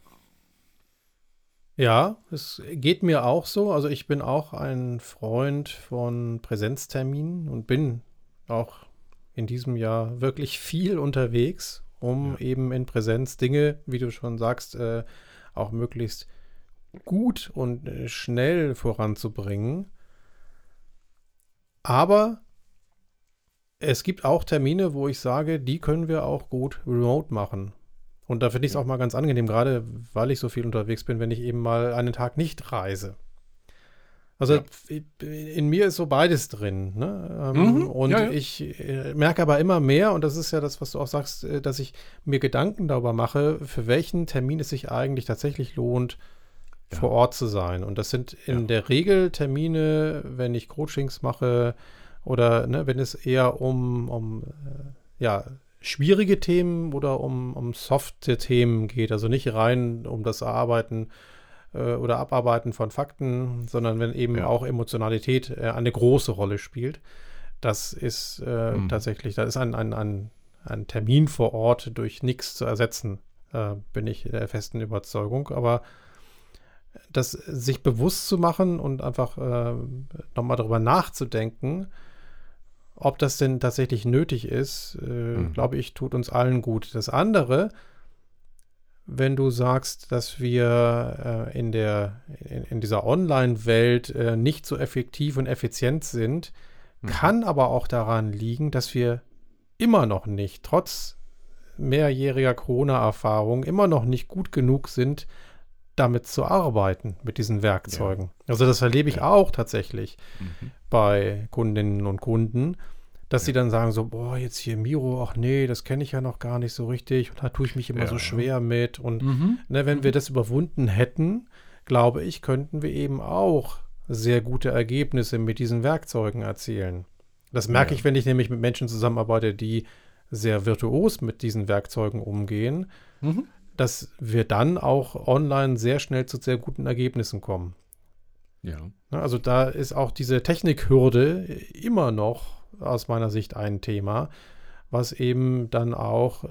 Ja, es geht mir auch so. Also ich bin auch ein Freund von Präsenzterminen und bin auch in diesem Jahr wirklich viel unterwegs, um ja. eben in Präsenz Dinge, wie du schon sagst, äh, auch möglichst gut und äh, schnell voranzubringen. Aber es gibt auch Termine, wo ich sage, die können wir auch gut remote machen. Und da finde ich es auch mal ganz angenehm, gerade weil ich so viel unterwegs bin, wenn ich eben mal einen Tag nicht reise. Also ja. in mir ist so beides drin. Ne? Ähm, mhm, und ja, ja. ich äh, merke aber immer mehr, und das ist ja das, was du auch sagst, äh, dass ich mir Gedanken darüber mache, für welchen Termin es sich eigentlich tatsächlich lohnt, vor Ort zu sein. Und das sind in der Regel Termine, wenn ich Coachings mache oder ne, wenn es eher um, um äh, ja, schwierige Themen oder um, um softe Themen geht. Also nicht rein um das Erarbeiten äh, oder Abarbeiten von Fakten, sondern wenn eben ja. auch Emotionalität äh, eine große Rolle spielt. Das ist äh, mhm. tatsächlich, da ist ein, ein, ein, ein, Termin vor Ort durch nichts zu ersetzen, äh, bin ich der festen Überzeugung. Aber das sich bewusst zu machen und einfach äh, nochmal darüber nachzudenken, ob das denn tatsächlich nötig ist, äh, mhm. glaube ich, tut uns allen gut. Das andere, wenn du sagst, dass wir äh, in, der, in, in dieser Online-Welt äh, nicht so effektiv und effizient sind, mhm. kann aber auch daran liegen, dass wir immer noch nicht, trotz mehrjähriger Corona-Erfahrung, immer noch nicht gut genug sind, damit zu arbeiten, mit diesen Werkzeugen. Ja. Also das erlebe ich ja. auch tatsächlich mhm. bei Kundinnen und Kunden, dass ja. sie dann sagen so, boah, jetzt hier Miro, ach nee, das kenne ich ja noch gar nicht so richtig und da tue ich mich immer so schwer mit. Und mhm. ne, wenn mhm. wir das überwunden hätten, glaube ich, könnten wir eben auch sehr gute Ergebnisse mit diesen Werkzeugen erzielen. Das merke ich, wenn ich nämlich mit Menschen zusammenarbeite, die sehr virtuos mit diesen Werkzeugen umgehen. Mhm dass wir dann auch online sehr schnell zu sehr guten Ergebnissen kommen. Ja. Ne, also da ist auch diese Technikhürde immer noch aus meiner Sicht ein Thema, was eben dann auch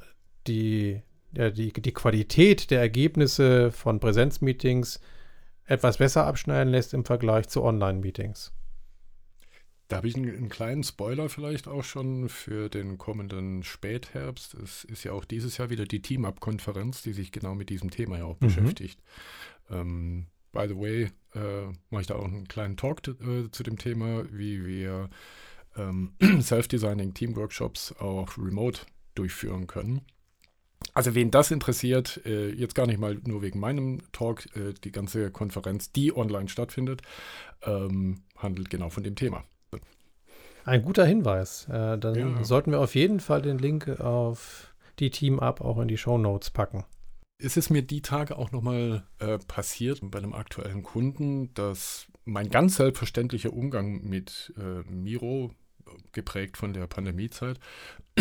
die, ja, die, die Qualität der Ergebnisse von Präsenzmeetings etwas besser abschneiden lässt im Vergleich zu Online-Meetings. Da habe ich einen, einen, kleinen Spoiler vielleicht auch schon für den kommenden Spätherbst. Es ist ja auch dieses Jahr wieder die Team-Up-Konferenz, die sich genau mit diesem Thema ja auch mhm. beschäftigt. Ähm, by the way, äh, mache ich da auch einen kleinen Talk äh, zu dem Thema, wie wir ähm, Self-Designing Team-Workshops auch remote durchführen können. Also wen das interessiert, äh, jetzt gar nicht mal nur wegen meinem Talk, äh, die ganze Konferenz, die online stattfindet, ähm, handelt genau von dem Thema. Ein guter Hinweis. Äh, dann ja. sollten wir auf jeden Fall den Link auf die Team-Up auch in die Show Notes packen. Es ist mir die Tage auch nochmal äh, passiert bei einem aktuellen Kunden, dass mein ganz selbstverständlicher Umgang mit äh, Miro, geprägt von der Pandemiezeit,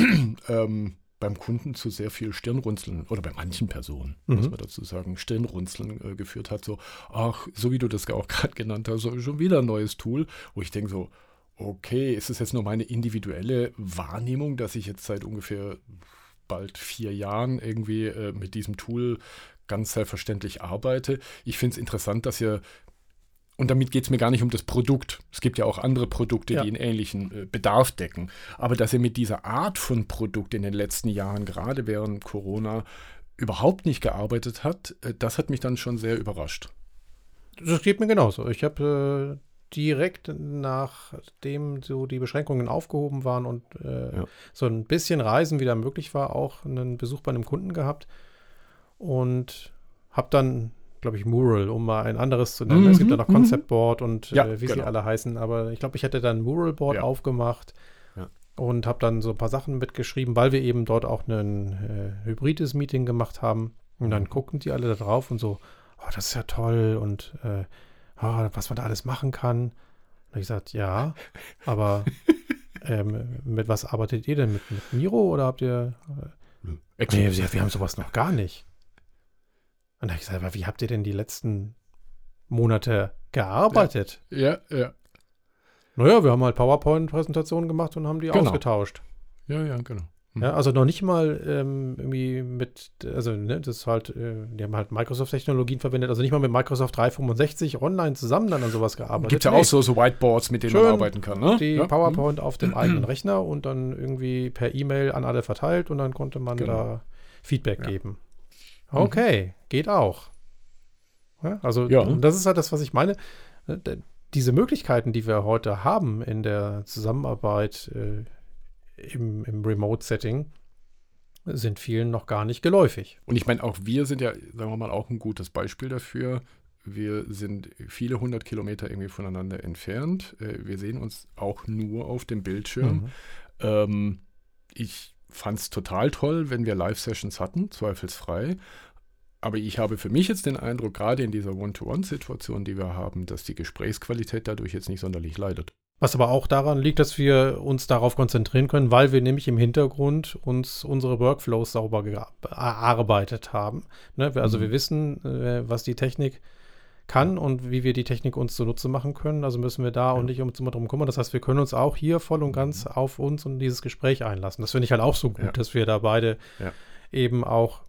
ähm, beim Kunden zu sehr viel Stirnrunzeln oder bei manchen Personen, mhm. muss man dazu sagen, Stirnrunzeln äh, geführt hat. So, ach, so wie du das auch gerade genannt hast, so, schon wieder ein neues Tool, wo ich denke so, okay, ist es jetzt nur meine individuelle Wahrnehmung, dass ich jetzt seit ungefähr bald vier Jahren irgendwie äh, mit diesem Tool ganz selbstverständlich arbeite. Ich finde es interessant, dass ihr, und damit geht es mir gar nicht um das Produkt, es gibt ja auch andere Produkte, ja. die einen ähnlichen äh, Bedarf decken, aber dass ihr mit dieser Art von Produkt in den letzten Jahren, gerade während Corona, überhaupt nicht gearbeitet hat, äh, das hat mich dann schon sehr überrascht. Das geht mir genauso. Ich habe äh, direkt nachdem so die Beschränkungen aufgehoben waren und äh, ja. so ein bisschen Reisen wieder möglich war, auch einen Besuch bei einem Kunden gehabt und habe dann, glaube ich, Mural, um mal ein anderes zu nennen. Mhm, es gibt ja noch mhm. Concept Board und ja, äh, wie genau. sie alle heißen, aber ich glaube, ich hätte dann Mural Board ja. aufgemacht und habe dann so ein paar Sachen mitgeschrieben, weil wir eben dort auch ein äh, hybrides Meeting gemacht haben. Und dann mhm. gucken die alle da drauf und so, oh, das ist ja toll und äh, oh, was man da alles machen kann. Und ich gesagt, ja, aber ähm, mit was arbeitet ihr denn? Mit, mit Miro oder habt ihr. Äh, nee, wir, wir haben sowas noch gar nicht. Und da habe ich gesagt, aber wie habt ihr denn die letzten Monate gearbeitet? Ja, ja. ja. Naja, wir haben halt PowerPoint-Präsentationen gemacht und haben die genau. ausgetauscht. Ja, ja, genau. Mhm. Ja, also noch nicht mal ähm, irgendwie mit, also ne, das ist halt, äh, die haben halt Microsoft-Technologien verwendet, also nicht mal mit Microsoft 365 online zusammen dann an sowas gearbeitet. Gibt ja nee. auch so, so Whiteboards, mit denen Schön man arbeiten kann, ne? Die ja? PowerPoint mhm. auf dem eigenen Rechner und dann irgendwie per E-Mail an alle verteilt und dann konnte man genau. da Feedback ja. geben. Mhm. Okay, mhm. geht auch. Ja, also ja. das ist halt das, was ich meine. Äh, diese Möglichkeiten, die wir heute haben in der Zusammenarbeit äh, im, im Remote-Setting, sind vielen noch gar nicht geläufig. Und ich meine, auch wir sind ja, sagen wir mal, auch ein gutes Beispiel dafür. Wir sind viele hundert Kilometer irgendwie voneinander entfernt. Äh, wir sehen uns auch nur auf dem Bildschirm. Mhm. Ähm, ich fand es total toll, wenn wir Live-Sessions hatten, zweifelsfrei. Aber ich habe für mich jetzt den Eindruck, gerade in dieser One-to-One-Situation, die wir haben, dass die Gesprächsqualität dadurch jetzt nicht sonderlich leidet. Was aber auch daran liegt, dass wir uns darauf konzentrieren können, weil wir nämlich im Hintergrund uns unsere Workflows sauber erarbeitet haben. Ne? Also mhm. wir wissen, äh, was die Technik kann und wie wir die Technik uns zunutze machen können. Also müssen wir da ja. und nicht uns immer drum kümmern. Das heißt, wir können uns auch hier voll und ganz mhm. auf uns und dieses Gespräch einlassen. Das finde ich halt auch so gut, ja. dass wir da beide ja. eben auch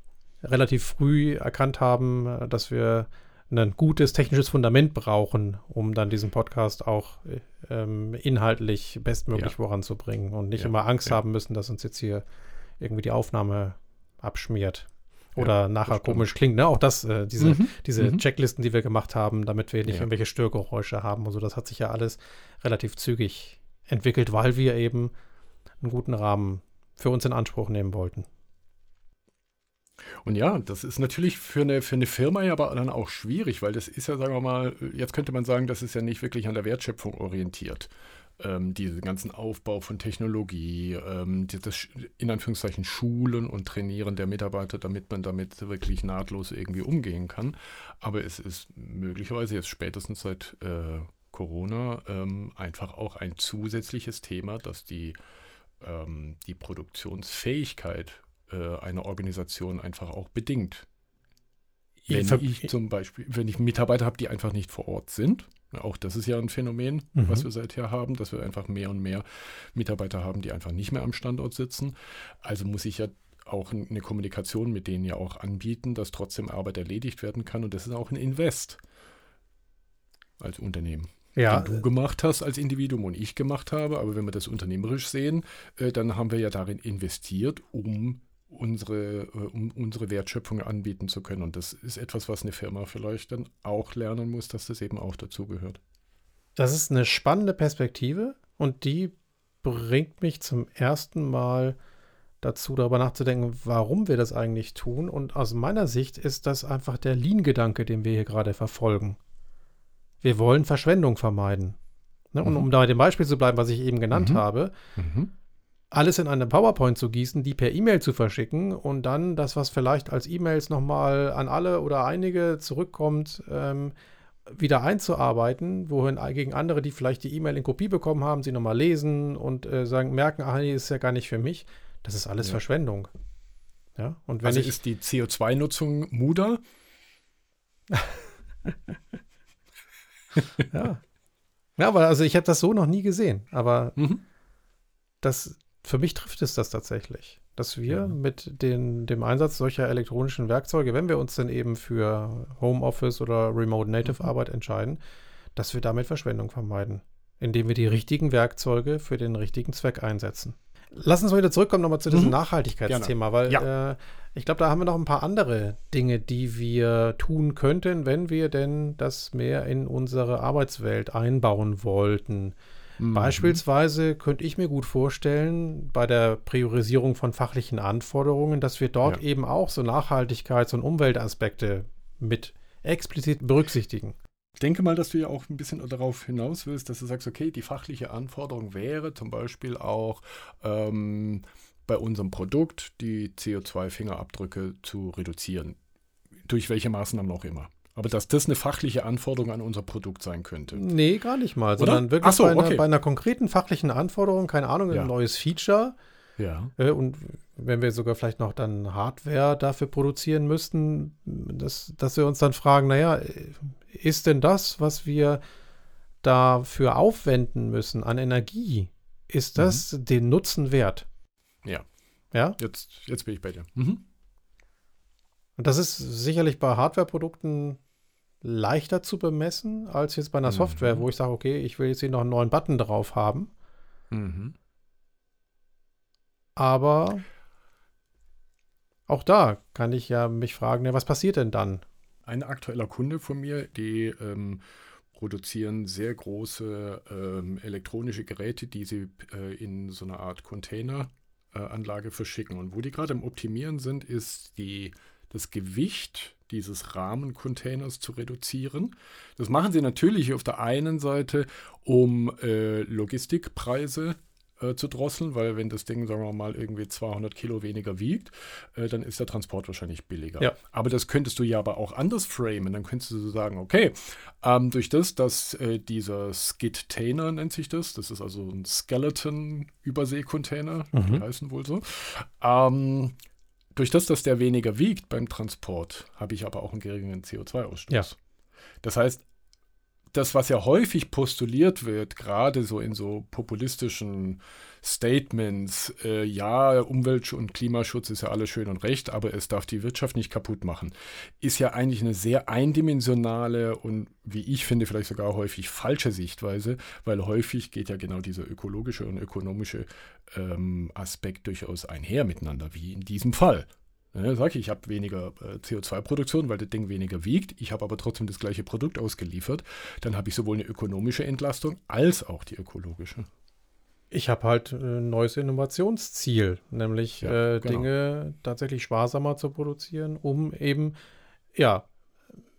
relativ früh erkannt haben, dass wir ein gutes technisches Fundament brauchen, um dann diesen Podcast auch ähm, inhaltlich bestmöglich voranzubringen und nicht immer Angst haben müssen, dass uns jetzt hier irgendwie die Aufnahme abschmiert oder ja, nachher komisch klingt. Ne? Auch das, äh, diese, mhm. diese mhm. Checklisten, die wir gemacht haben, damit wir nicht ja. irgendwelche Störgeräusche haben und so, das hat sich ja alles relativ zügig entwickelt, weil wir eben einen guten Rahmen für uns in Anspruch nehmen wollten. Und ja, das ist natürlich für eine, für eine Firma ja aber dann auch schwierig, weil das ist ja, sagen wir mal, jetzt könnte man sagen, das ist ja nicht wirklich an der Wertschöpfung orientiert ähm, diesen ganzen Aufbau von Technologie, ähm, das in Anführungszeichen Schulen und Trainieren der Mitarbeiter, damit man damit wirklich nahtlos irgendwie umgehen kann. Aber es ist möglicherweise jetzt spätestens seit äh, Corona ähm, einfach auch ein zusätzliches Thema, dass die, ähm, die Produktionsfähigkeit äh, einer Organisation einfach auch bedingt. Wenn ich zum Beispiel, wenn ich Mitarbeiter habe, die einfach nicht vor Ort sind, auch das ist ja ein Phänomen, mhm. was wir seither haben, dass wir einfach mehr und mehr Mitarbeiter haben, die einfach nicht mehr am Standort sitzen. Also muss ich ja auch eine Kommunikation mit denen ja auch anbieten, dass trotzdem Arbeit erledigt werden kann. Und das ist auch ein Invest als Unternehmen. Ja. Den du gemacht hast als Individuum und ich gemacht habe. Aber wenn wir das unternehmerisch sehen, äh, dann haben wir ja darin investiert, um unsere, äh, um unsere Wertschöpfung anbieten zu können. Und das ist etwas, was eine Firma vielleicht dann auch lernen muss, dass das eben auch dazugehört. Das ist eine spannende Perspektive und die bringt mich zum ersten Mal dazu, darüber nachzudenken, warum wir das eigentlich tun. Und aus meiner Sicht ist das einfach der Lean-Gedanke, den wir hier gerade verfolgen. Wir wollen Verschwendung vermeiden. Ne? Und mhm. um da bei dem Beispiel zu bleiben, was ich eben genannt mhm. habe, mhm alles in eine PowerPoint zu gießen, die per E-Mail zu verschicken und dann das, was vielleicht als E-Mails nochmal an alle oder einige zurückkommt, ähm, wieder einzuarbeiten, wohin gegen andere, die vielleicht die E-Mail in Kopie bekommen haben, sie nochmal lesen und äh, sagen, merken, ach nee, ist ja gar nicht für mich. Das ist alles ja. Verschwendung. Ja, und wenn also ich, ist die CO2-Nutzung Muda? ja. Ja, aber also ich habe das so noch nie gesehen. Aber mhm. das, für mich trifft es das tatsächlich, dass wir ja. mit den, dem Einsatz solcher elektronischen Werkzeuge, wenn wir uns dann eben für Homeoffice oder Remote Native mhm. Arbeit entscheiden, dass wir damit Verschwendung vermeiden, indem wir die richtigen Werkzeuge für den richtigen Zweck einsetzen. Lass uns mal wieder zurückkommen nochmal zu diesem mhm. Nachhaltigkeitsthema, weil ja. äh, ich glaube, da haben wir noch ein paar andere Dinge, die wir tun könnten, wenn wir denn das mehr in unsere Arbeitswelt einbauen wollten. Mhm. Beispielsweise könnte ich mir gut vorstellen, bei der Priorisierung von fachlichen Anforderungen, dass wir dort ja. eben auch so Nachhaltigkeits- und Umweltaspekte mit explizit berücksichtigen. Ich denke mal, dass du ja auch ein bisschen darauf hinaus willst, dass du sagst, okay, die fachliche Anforderung wäre zum Beispiel auch ähm, bei unserem Produkt die CO2-Fingerabdrücke zu reduzieren. Durch welche Maßnahmen auch immer. Aber dass das eine fachliche Anforderung an unser Produkt sein könnte. Nee, gar nicht mal, Oder? sondern wirklich so, bei, einer, okay. bei, einer, konkreten fachlichen Anforderung, keine Ahnung, ja. ein neues Feature. Ja. Äh, und wenn wir sogar vielleicht noch dann Hardware dafür produzieren müssten, dass, dass wir uns dann fragen, naja, ist denn das, was wir dafür aufwenden müssen an Energie, ist das mhm. den Nutzen wert? Ja. Ja? Jetzt, jetzt bin ich bei dir. Mhm. Und das ist sicherlich bei Hardware-Produkten leichter zu bemessen als jetzt bei einer mhm. Software, wo ich sage, okay, ich will jetzt hier noch einen neuen Button drauf haben. Mhm. Aber auch da kann ich ja mich fragen, ja, was passiert denn dann? Ein aktueller Kunde von mir, die ähm, produzieren sehr große ähm, elektronische Geräte, die sie äh, in so einer Art Containeranlage äh, verschicken. Und wo die gerade im Optimieren sind, ist die, das Gewicht dieses Rahmencontainers zu reduzieren. Das machen sie natürlich auf der einen Seite, um äh, Logistikpreise äh, zu drosseln, weil wenn das Ding, sagen wir mal, irgendwie 200 Kilo weniger wiegt, äh, dann ist der Transport wahrscheinlich billiger. Ja. Aber das könntest du ja aber auch anders framen. Dann könntest du sagen, okay, ähm, durch das, dass äh, dieser Skid-Tainer nennt sich das, das ist also ein Skeleton-Überseekontainer, mhm. die heißen wohl so, ähm, durch das, dass der weniger wiegt beim Transport, habe ich aber auch einen geringeren CO2-Ausstoß. Ja. Das heißt, das, was ja häufig postuliert wird, gerade so in so populistischen Statements, äh, ja, Umwelt- und Klimaschutz ist ja alles schön und recht, aber es darf die Wirtschaft nicht kaputt machen, ist ja eigentlich eine sehr eindimensionale und, wie ich finde, vielleicht sogar häufig falsche Sichtweise, weil häufig geht ja genau dieser ökologische und ökonomische ähm, Aspekt durchaus einher miteinander, wie in diesem Fall. Ja, sag ich, ich habe weniger äh, CO2-Produktion, weil das Ding weniger wiegt. Ich habe aber trotzdem das gleiche Produkt ausgeliefert. Dann habe ich sowohl eine ökonomische Entlastung als auch die ökologische. Ich habe halt ein äh, neues Innovationsziel, nämlich ja, äh, genau. Dinge tatsächlich sparsamer zu produzieren, um eben ja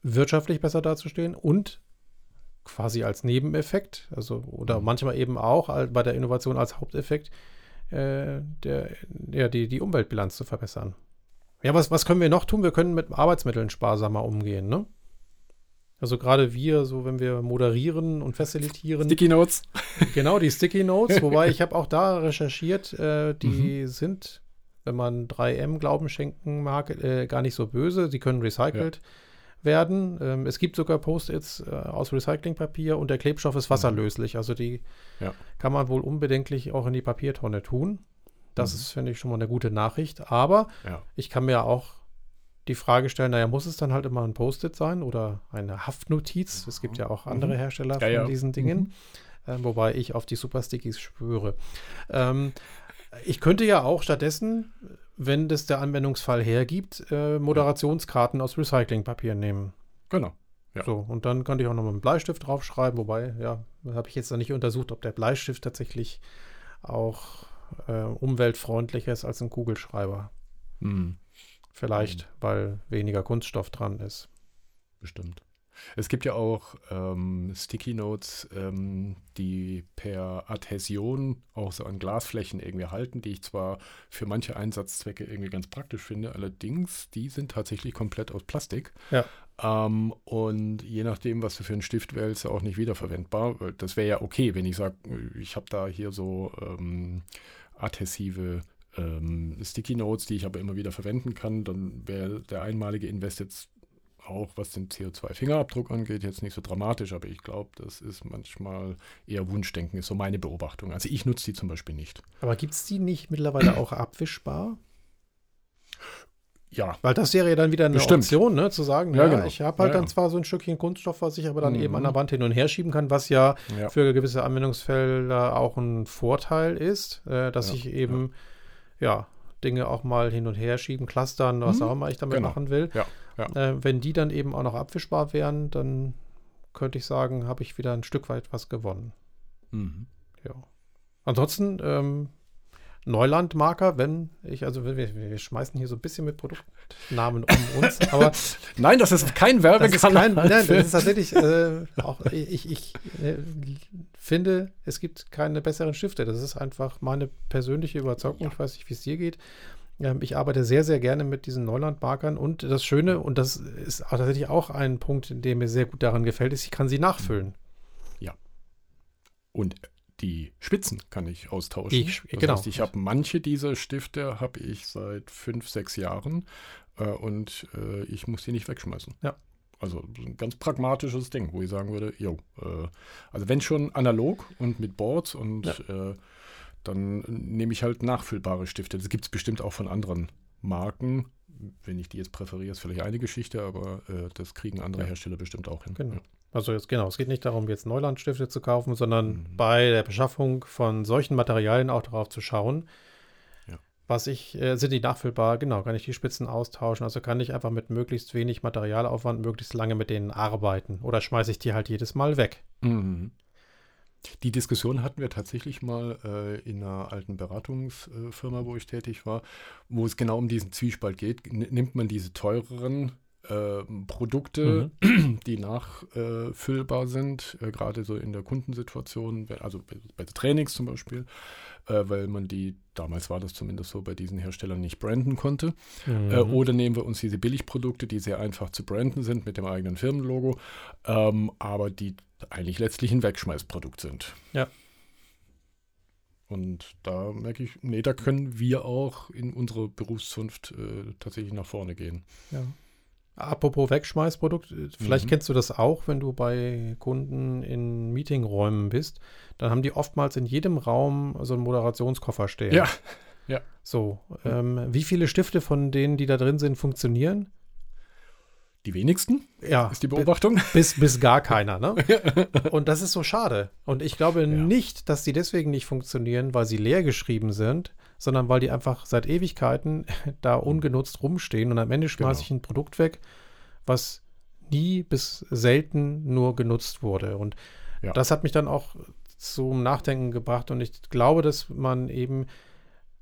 wirtschaftlich besser dazustehen und quasi als Nebeneffekt, also oder mhm. manchmal eben auch bei der Innovation als Haupteffekt, äh, der, ja, die, die Umweltbilanz zu verbessern. Ja, was, was können wir noch tun? Wir können mit Arbeitsmitteln sparsamer umgehen, ne? Also gerade wir, so wenn wir moderieren und facilitieren. Sticky Notes. Genau, die Sticky Notes. wobei ich habe auch da recherchiert, äh, die mhm. sind, wenn man 3M Glauben schenken mag, äh, gar nicht so böse. Sie können recycelt ja. werden. Ähm, es gibt sogar Post-its äh, aus Recyclingpapier und der Klebstoff ist mhm. wasserlöslich. Also die ja. kann man wohl unbedenklich auch in die Papiertonne tun. Das mhm. ist, finde ich, schon mal eine gute Nachricht. Aber ja. ich kann mir auch die Frage stellen, naja, muss es dann halt immer ein Post-it sein oder eine Haftnotiz? Es gibt ja auch andere mhm. Hersteller ja, von ja. diesen Dingen, mhm. äh, wobei ich auf die Super Stickies schwöre. Ähm, ich könnte ja auch stattdessen, wenn das der Anwendungsfall hergibt, äh, Moderationskarten aus Recyclingpapier nehmen. Genau. Ja. So, und dann könnte ich auch noch mit einem Bleistift draufschreiben, wobei, ja, habe ich jetzt noch nicht untersucht, ob der Bleistift tatsächlich auch äh, umweltfreundlicher ist als ein Kugelschreiber. Mhm. Vielleicht, mhm. weil weniger Kunststoff dran ist. Bestimmt. Es gibt ja auch ähm, Sticky Notes, ähm, die per Adhäsion auch so an Glasflächen irgendwie halten, die ich zwar für manche Einsatzzwecke irgendwie ganz praktisch finde, allerdings die sind tatsächlich komplett aus Plastik. Ja. Ähm, und je nachdem, was du für einen Stift wählst, auch nicht wiederverwendbar. Das wäre ja okay, wenn ich sage, ich habe da hier so ähm, adhäsive ähm, Sticky Notes, die ich aber immer wieder verwenden kann, dann wäre der einmalige Invest jetzt auch, was den CO2-Fingerabdruck angeht, jetzt nicht so dramatisch, aber ich glaube, das ist manchmal eher Wunschdenken, ist so meine Beobachtung. Also ich nutze die zum Beispiel nicht. Aber gibt es die nicht mittlerweile auch abwischbar? Ja. Weil das wäre ja dann wieder eine Bestimmt. Option, ne? zu sagen, ja, ja genau. ich habe halt ja, dann zwar so ein Stückchen Kunststoff, was ich aber dann mhm. eben an der Wand hin und her schieben kann, was ja, für gewisse Anwendungsfelder auch ein Vorteil ist, äh, dass ich eben, ja. Dinge auch mal hin und her schieben, clustern, was mhm. auch immer ich damit genau. machen will. Äh, wenn die dann eben auch noch abwischbar wären, dann könnte ich sagen, habe ich wieder ein Stück weit was gewonnen. Mhm. Ja. Ansonsten, ähm, Neulandmarker, wenn ich, also wir, wir, schmeißen hier so ein bisschen mit Produktnamen um uns, aber nein, das ist kein Werbekanal. Nein, das ist tatsächlich äh, auch, ich, ich äh, finde, es gibt keine besseren Stifte. Das ist einfach meine persönliche Überzeugung. Ich weiß nicht, wie es dir geht. Ähm, ich arbeite sehr, sehr gerne mit diesen Neulandmarkern und das Schöne, und das ist tatsächlich auch ein Punkt, der mir sehr gut daran gefällt, ist, ich kann sie nachfüllen. Ja. Und die Spitzen kann ich austauschen. Ich, das genau. heißt, ich habe manche dieser Stifte habe ich seit fünf, sechs Jahren äh, und äh, ich muss die nicht wegschmeißen. Ja. Also ein ganz pragmatisches Ding, wo ich sagen würde, jo, äh, also wenn schon analog und mit Boards und ja. Äh, dann nehme ich halt nachfüllbare Stifte. Das gibt es bestimmt auch von anderen Marken. Wenn ich die jetzt präferiere, ist vielleicht eine Geschichte, aber äh, das kriegen andere ja. Hersteller bestimmt auch hin. Genau. Ja. Also jetzt genau, es geht nicht darum, jetzt Neulandstifte zu kaufen, sondern mhm. bei der Beschaffung von solchen Materialien auch darauf zu schauen, ja. was ich, äh, sind die nachfüllbar, genau, kann ich die Spitzen austauschen, also kann ich einfach mit möglichst wenig Materialaufwand möglichst lange mit denen arbeiten oder schmeiße ich die halt jedes Mal weg. Mhm. Die Diskussion hatten wir tatsächlich mal äh, in einer alten Beratungsfirma, wo ich tätig war, wo es genau um diesen Zwiespalt geht. N nimmt man diese teureren äh, Produkte, mhm. die nachfüllbar sind, äh, gerade so in der Kundensituation, also bei, bei Trainings zum Beispiel, äh, weil man die, damals war das zumindest so, bei diesen Herstellern nicht branden konnte. Mhm. Äh, oder nehmen wir uns diese Billigprodukte, die sehr einfach zu branden sind mit dem eigenen Firmenlogo, ähm, aber die eigentlich letztlich ein Wegschmeißprodukt sind. Ja. Und da merke ich, nee, da können wir auch in unserer Berufszunft äh, tatsächlich nach vorne gehen. Ja. Apropos Wegschmeißprodukt, äh, vielleicht mhm. kennst du das auch, wenn du bei Kunden in Meetingräumen bist. Dann haben die oftmals in jedem Raum so einen Moderationskoffer stehen. Ja. ja. So, ähm, wie viele Stifte von denen, die da drin sind, funktionieren? Die wenigsten? Ja. Ist die Beobachtung? Bis, bis gar keiner, ne? Und das ist so schade. Und ich glaube ja. nicht, dass die deswegen nicht funktionieren, weil sie leer geschrieben sind, sondern weil die einfach seit Ewigkeiten da ungenutzt rumstehen und am Ende schmeiße genau. ich ein Produkt weg, was nie bis selten nur genutzt wurde. Und ja. das hat mich dann auch zum Nachdenken gebracht und ich glaube, dass man eben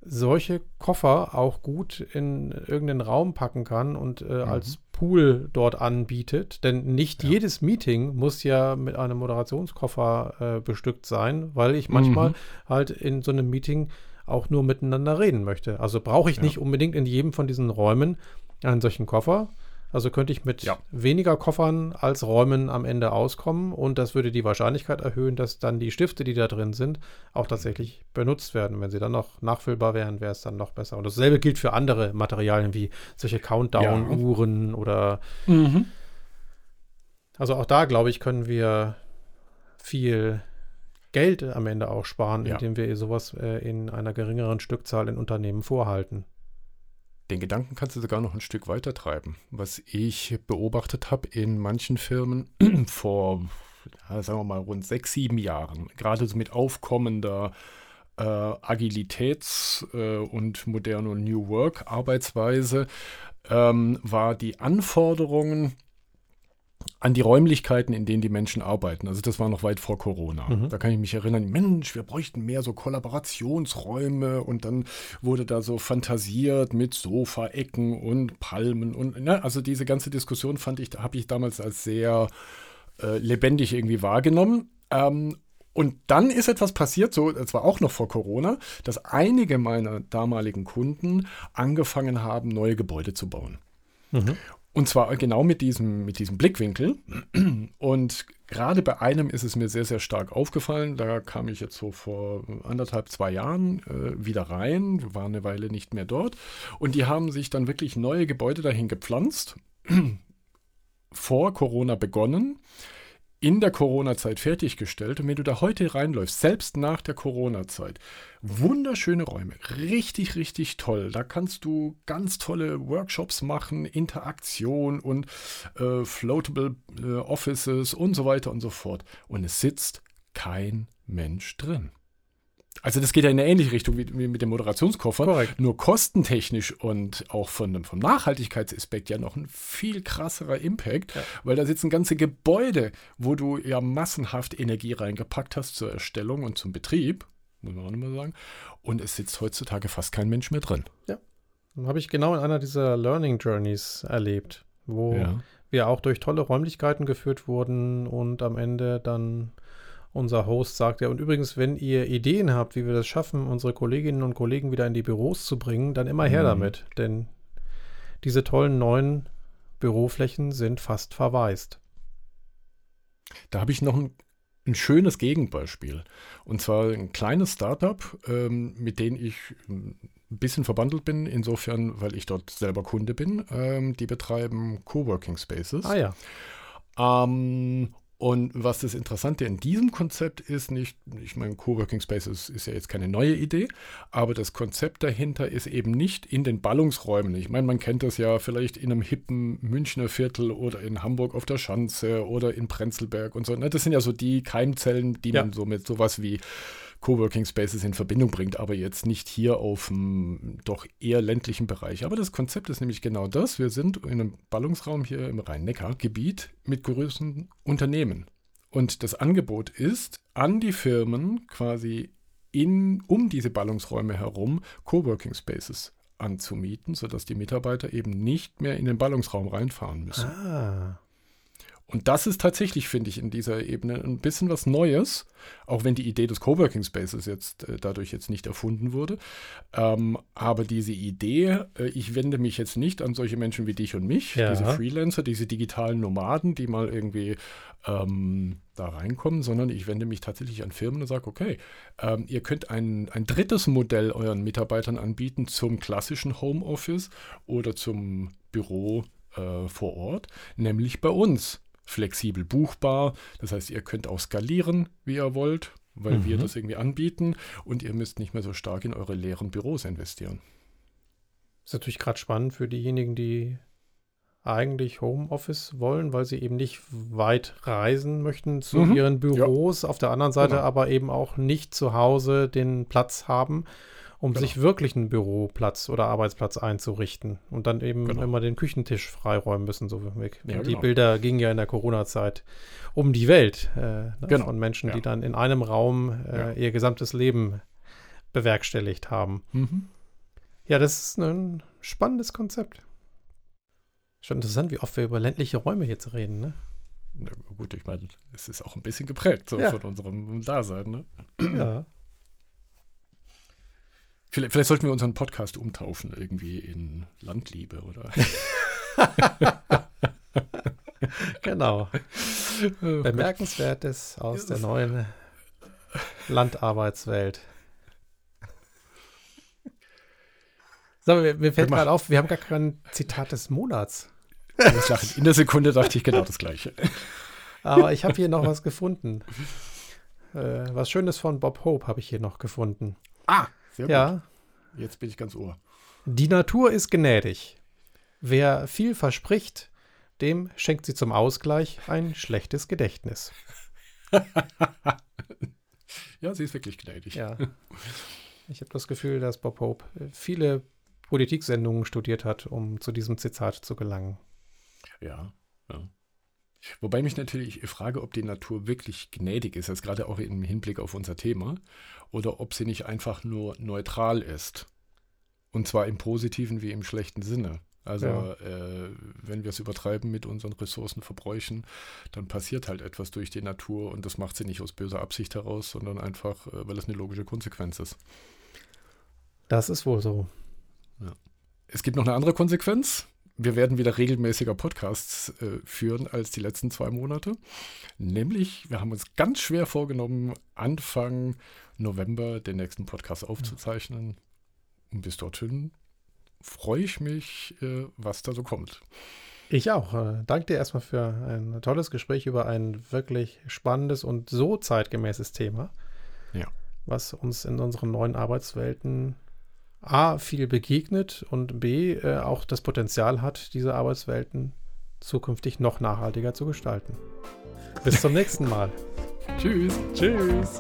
solche Koffer auch gut in irgendeinen Raum packen kann und äh, mhm. als Pool dort anbietet. Denn nicht ja. jedes Meeting muss ja mit einem Moderationskoffer äh, bestückt sein, weil ich manchmal mhm. halt in so einem Meeting auch nur miteinander reden möchte. Also brauche ich ja. nicht unbedingt in jedem von diesen Räumen einen solchen Koffer, also könnte ich mit ja. weniger Koffern als Räumen am Ende auskommen und das würde die Wahrscheinlichkeit erhöhen, dass dann die Stifte, die da drin sind, auch tatsächlich benutzt werden. Wenn sie dann noch nachfüllbar wären, wäre es dann noch besser. Und dasselbe gilt für andere Materialien wie solche Countdown-Uhren ja. oder. Mhm. Also auch da, glaube ich, können wir viel Geld am Ende auch sparen, ja. indem wir sowas äh, in einer geringeren Stückzahl in Unternehmen vorhalten. Den Gedanken kannst du sogar noch ein Stück weiter treiben. Was ich beobachtet habe in manchen Firmen vor, ja, sagen wir mal, rund sechs, sieben Jahren, gerade so mit aufkommender äh, Agilitäts- äh, und moderne New Work-Arbeitsweise, ähm, war die Anforderungen an die Räumlichkeiten, in denen die Menschen arbeiten. Also das war noch weit vor Corona. Mhm. Da kann ich mich erinnern, Mensch, wir bräuchten mehr so Kollaborationsräume und dann wurde da so fantasiert mit Sofaecken und Palmen und ne, also diese ganze Diskussion fand ich, habe ich damals als sehr äh, lebendig irgendwie wahrgenommen. Ähm, und dann ist etwas passiert, so, das war auch noch vor Corona, dass einige meiner damaligen Kunden angefangen haben, neue Gebäude zu bauen. Mhm. Und zwar genau mit diesem, mit diesem Blickwinkel. Und gerade bei einem ist es mir sehr, sehr stark aufgefallen. Da kam ich jetzt so vor anderthalb, zwei Jahren äh, wieder rein, war eine Weile nicht mehr dort. Und die haben sich dann wirklich neue Gebäude dahin gepflanzt. vor Corona begonnen in der Corona-Zeit fertiggestellt. Und wenn du da heute reinläufst, selbst nach der Corona-Zeit, wunderschöne Räume, richtig, richtig toll. Da kannst du ganz tolle Workshops machen, Interaktion und äh, floatable äh, Offices und so weiter und so fort. Und es sitzt kein Mensch drin. Also das geht ja in eine ähnliche Richtung wie, mit dem Moderationskoffer, Korrekt. nur kostentechnisch und auch von, vom Nachhaltigkeitsaspekt ja noch ein viel krasserer Impact, ja. weil da sitzen ganze Gebäude, wo du ja massenhaft Energie reingepackt hast zur Erstellung und zum Betrieb, muss man auch nochmal sagen, und es sitzt heutzutage fast kein Mensch mehr drin. Ja, habe ich genau in einer dieser Learning Journeys erlebt, wo ja. wir auch durch tolle Räumlichkeiten geführt wurden und am Ende dann unser Host sagt ja, und übrigens, wenn ihr Ideen habt, wie wir das schaffen, unsere Kolleginnen und Kollegen wieder in die Büros zu bringen, dann immer her mhm. damit. Denn diese tollen neuen Büroflächen sind fast verwaist. Da habe ich noch ein, ein, schönes Gegenbeispiel. Und zwar ein kleines Startup, ähm, mit dem ich ein bisschen verbandelt bin, insofern, weil ich dort selber Kunde bin. Ähm, die betreiben Coworking Spaces. Ah ja. Ähm, Und was das Interessante in diesem Konzept ist, nicht, ich meine, Coworking Spaces ist ja jetzt keine neue Idee, aber das Konzept dahinter ist eben nicht in den Ballungsräumen. Ich meine, man kennt das ja vielleicht in einem hippen Münchner Viertel oder in Hamburg auf der Schanze oder in Prenzlberg und so. Ne? Das sind ja so die Keimzellen, die ja. man so mit sowas wie Coworking Spaces in Verbindung bringt, aber jetzt nicht hier auf dem doch eher ländlichen Bereich. Aber das Konzept ist nämlich genau das. Wir sind in einem Ballungsraum hier im Rhein-Neckar-Gebiet mit größeren Unternehmen. Und das Angebot ist, an die Firmen quasi in, um diese Ballungsräume herum Coworking Spaces anzumieten, sodass die Mitarbeiter eben nicht mehr in den Ballungsraum reinfahren müssen. Ah. Und das ist tatsächlich, finde ich, in dieser Ebene ein bisschen was Neues, auch wenn die Idee des Coworking Spaces jetzt äh, dadurch jetzt nicht erfunden wurde. Ähm, aber diese Idee, äh, ich wende mich jetzt nicht an solche Menschen wie dich und mich, ja. diese Freelancer, diese digitalen Nomaden, die mal irgendwie ähm, da reinkommen, sondern ich wende mich tatsächlich an Firmen und sage, okay, ähm, ihr könnt ein, ein drittes Modell euren Mitarbeitern anbieten zum klassischen Homeoffice oder zum Büro äh, vor Ort, nämlich bei uns flexibel buchbar. Das heißt, ihr könnt auch skalieren, wie ihr wollt, weil mhm. wir das irgendwie anbieten und ihr müsst nicht mehr so stark in eure leeren Büros investieren. Das ist natürlich gerade spannend für diejenigen, die eigentlich Homeoffice wollen, weil sie eben nicht weit reisen möchten zu mhm. ihren Büros, ja. auf der anderen Seite genau. aber eben auch nicht zu Hause den Platz haben, um genau. sich wirklich einen Büroplatz oder Arbeitsplatz einzurichten und dann eben genau. immer den Küchentisch freiräumen müssen. So weg. Ja, die genau. Bilder gingen ja in der Corona-Zeit um die Welt äh, ne, genau. von Menschen, ja. die dann in einem Raum äh, ja. ihr gesamtes Leben bewerkstelligt haben. Mhm. Ja, das ist ein spannendes Konzept. Schon interessant, wie oft wir über ländliche Räume jetzt reden, ne? Na gut, ich meine, es ist auch ein bisschen geprägt so von unserem Dasein, ne? Ja. Vielleicht, vielleicht, sollten wir unseren Podcast umtaufen, irgendwie in Landliebe, oder? genau. Oh Bemerkenswertes aus der neuen Landarbeitswelt. So, mir, mir fällt gerade auf, wir haben gar kein Zitat des Monats. In der Sekunde dachte ich genau das Gleiche. Aber ich habe hier noch was gefunden. Äh, was Schönes von Bob Hope habe ich hier noch gefunden. Ah, sehr ja. gut. Jetzt bin ich ganz ohr. Die Natur ist gnädig. Wer viel verspricht, dem schenkt sie zum Ausgleich ein schlechtes Gedächtnis. ja, sie ist wirklich gnädig. Ja. Ich habe das Gefühl, dass Bob Hope viele Politiksendungen studiert hat, um zu diesem Zitat zu gelangen. Ja, ja. Wobei mich natürlich frage, ob die Natur wirklich gnädig ist, jetzt gerade auch im Hinblick auf unser Thema, oder ob sie nicht einfach nur neutral ist. Und zwar im positiven wie im schlechten Sinne. Also ja. äh, wenn wir es übertreiben mit unseren Ressourcenverbräuchen, dann passiert halt etwas durch die Natur und das macht sie nicht aus böser Absicht heraus, sondern einfach, äh, weil es eine logische Konsequenz ist. Das ist wohl so. Ja. Es gibt noch eine andere Konsequenz wir werden wieder regelmäßiger Podcasts äh, führen als die letzten zwei Monate. Nämlich, wir haben uns ganz schwer vorgenommen, Anfang November den nächsten Podcast aufzuzeichnen. Und bis dorthin freue ich mich, äh, was da so kommt. Ich auch. Äh, danke dir erstmal für ein tolles Gespräch über ein wirklich spannendes und so zeitgemäßes Thema. Ja. Was uns in unseren neuen Arbeitswelten A, viel begegnet und B, äh, auch das Potenzial hat, diese Arbeitswelten zukünftig noch nachhaltiger zu gestalten. Bis zum nächsten Mal. Tschüss. Tschüss.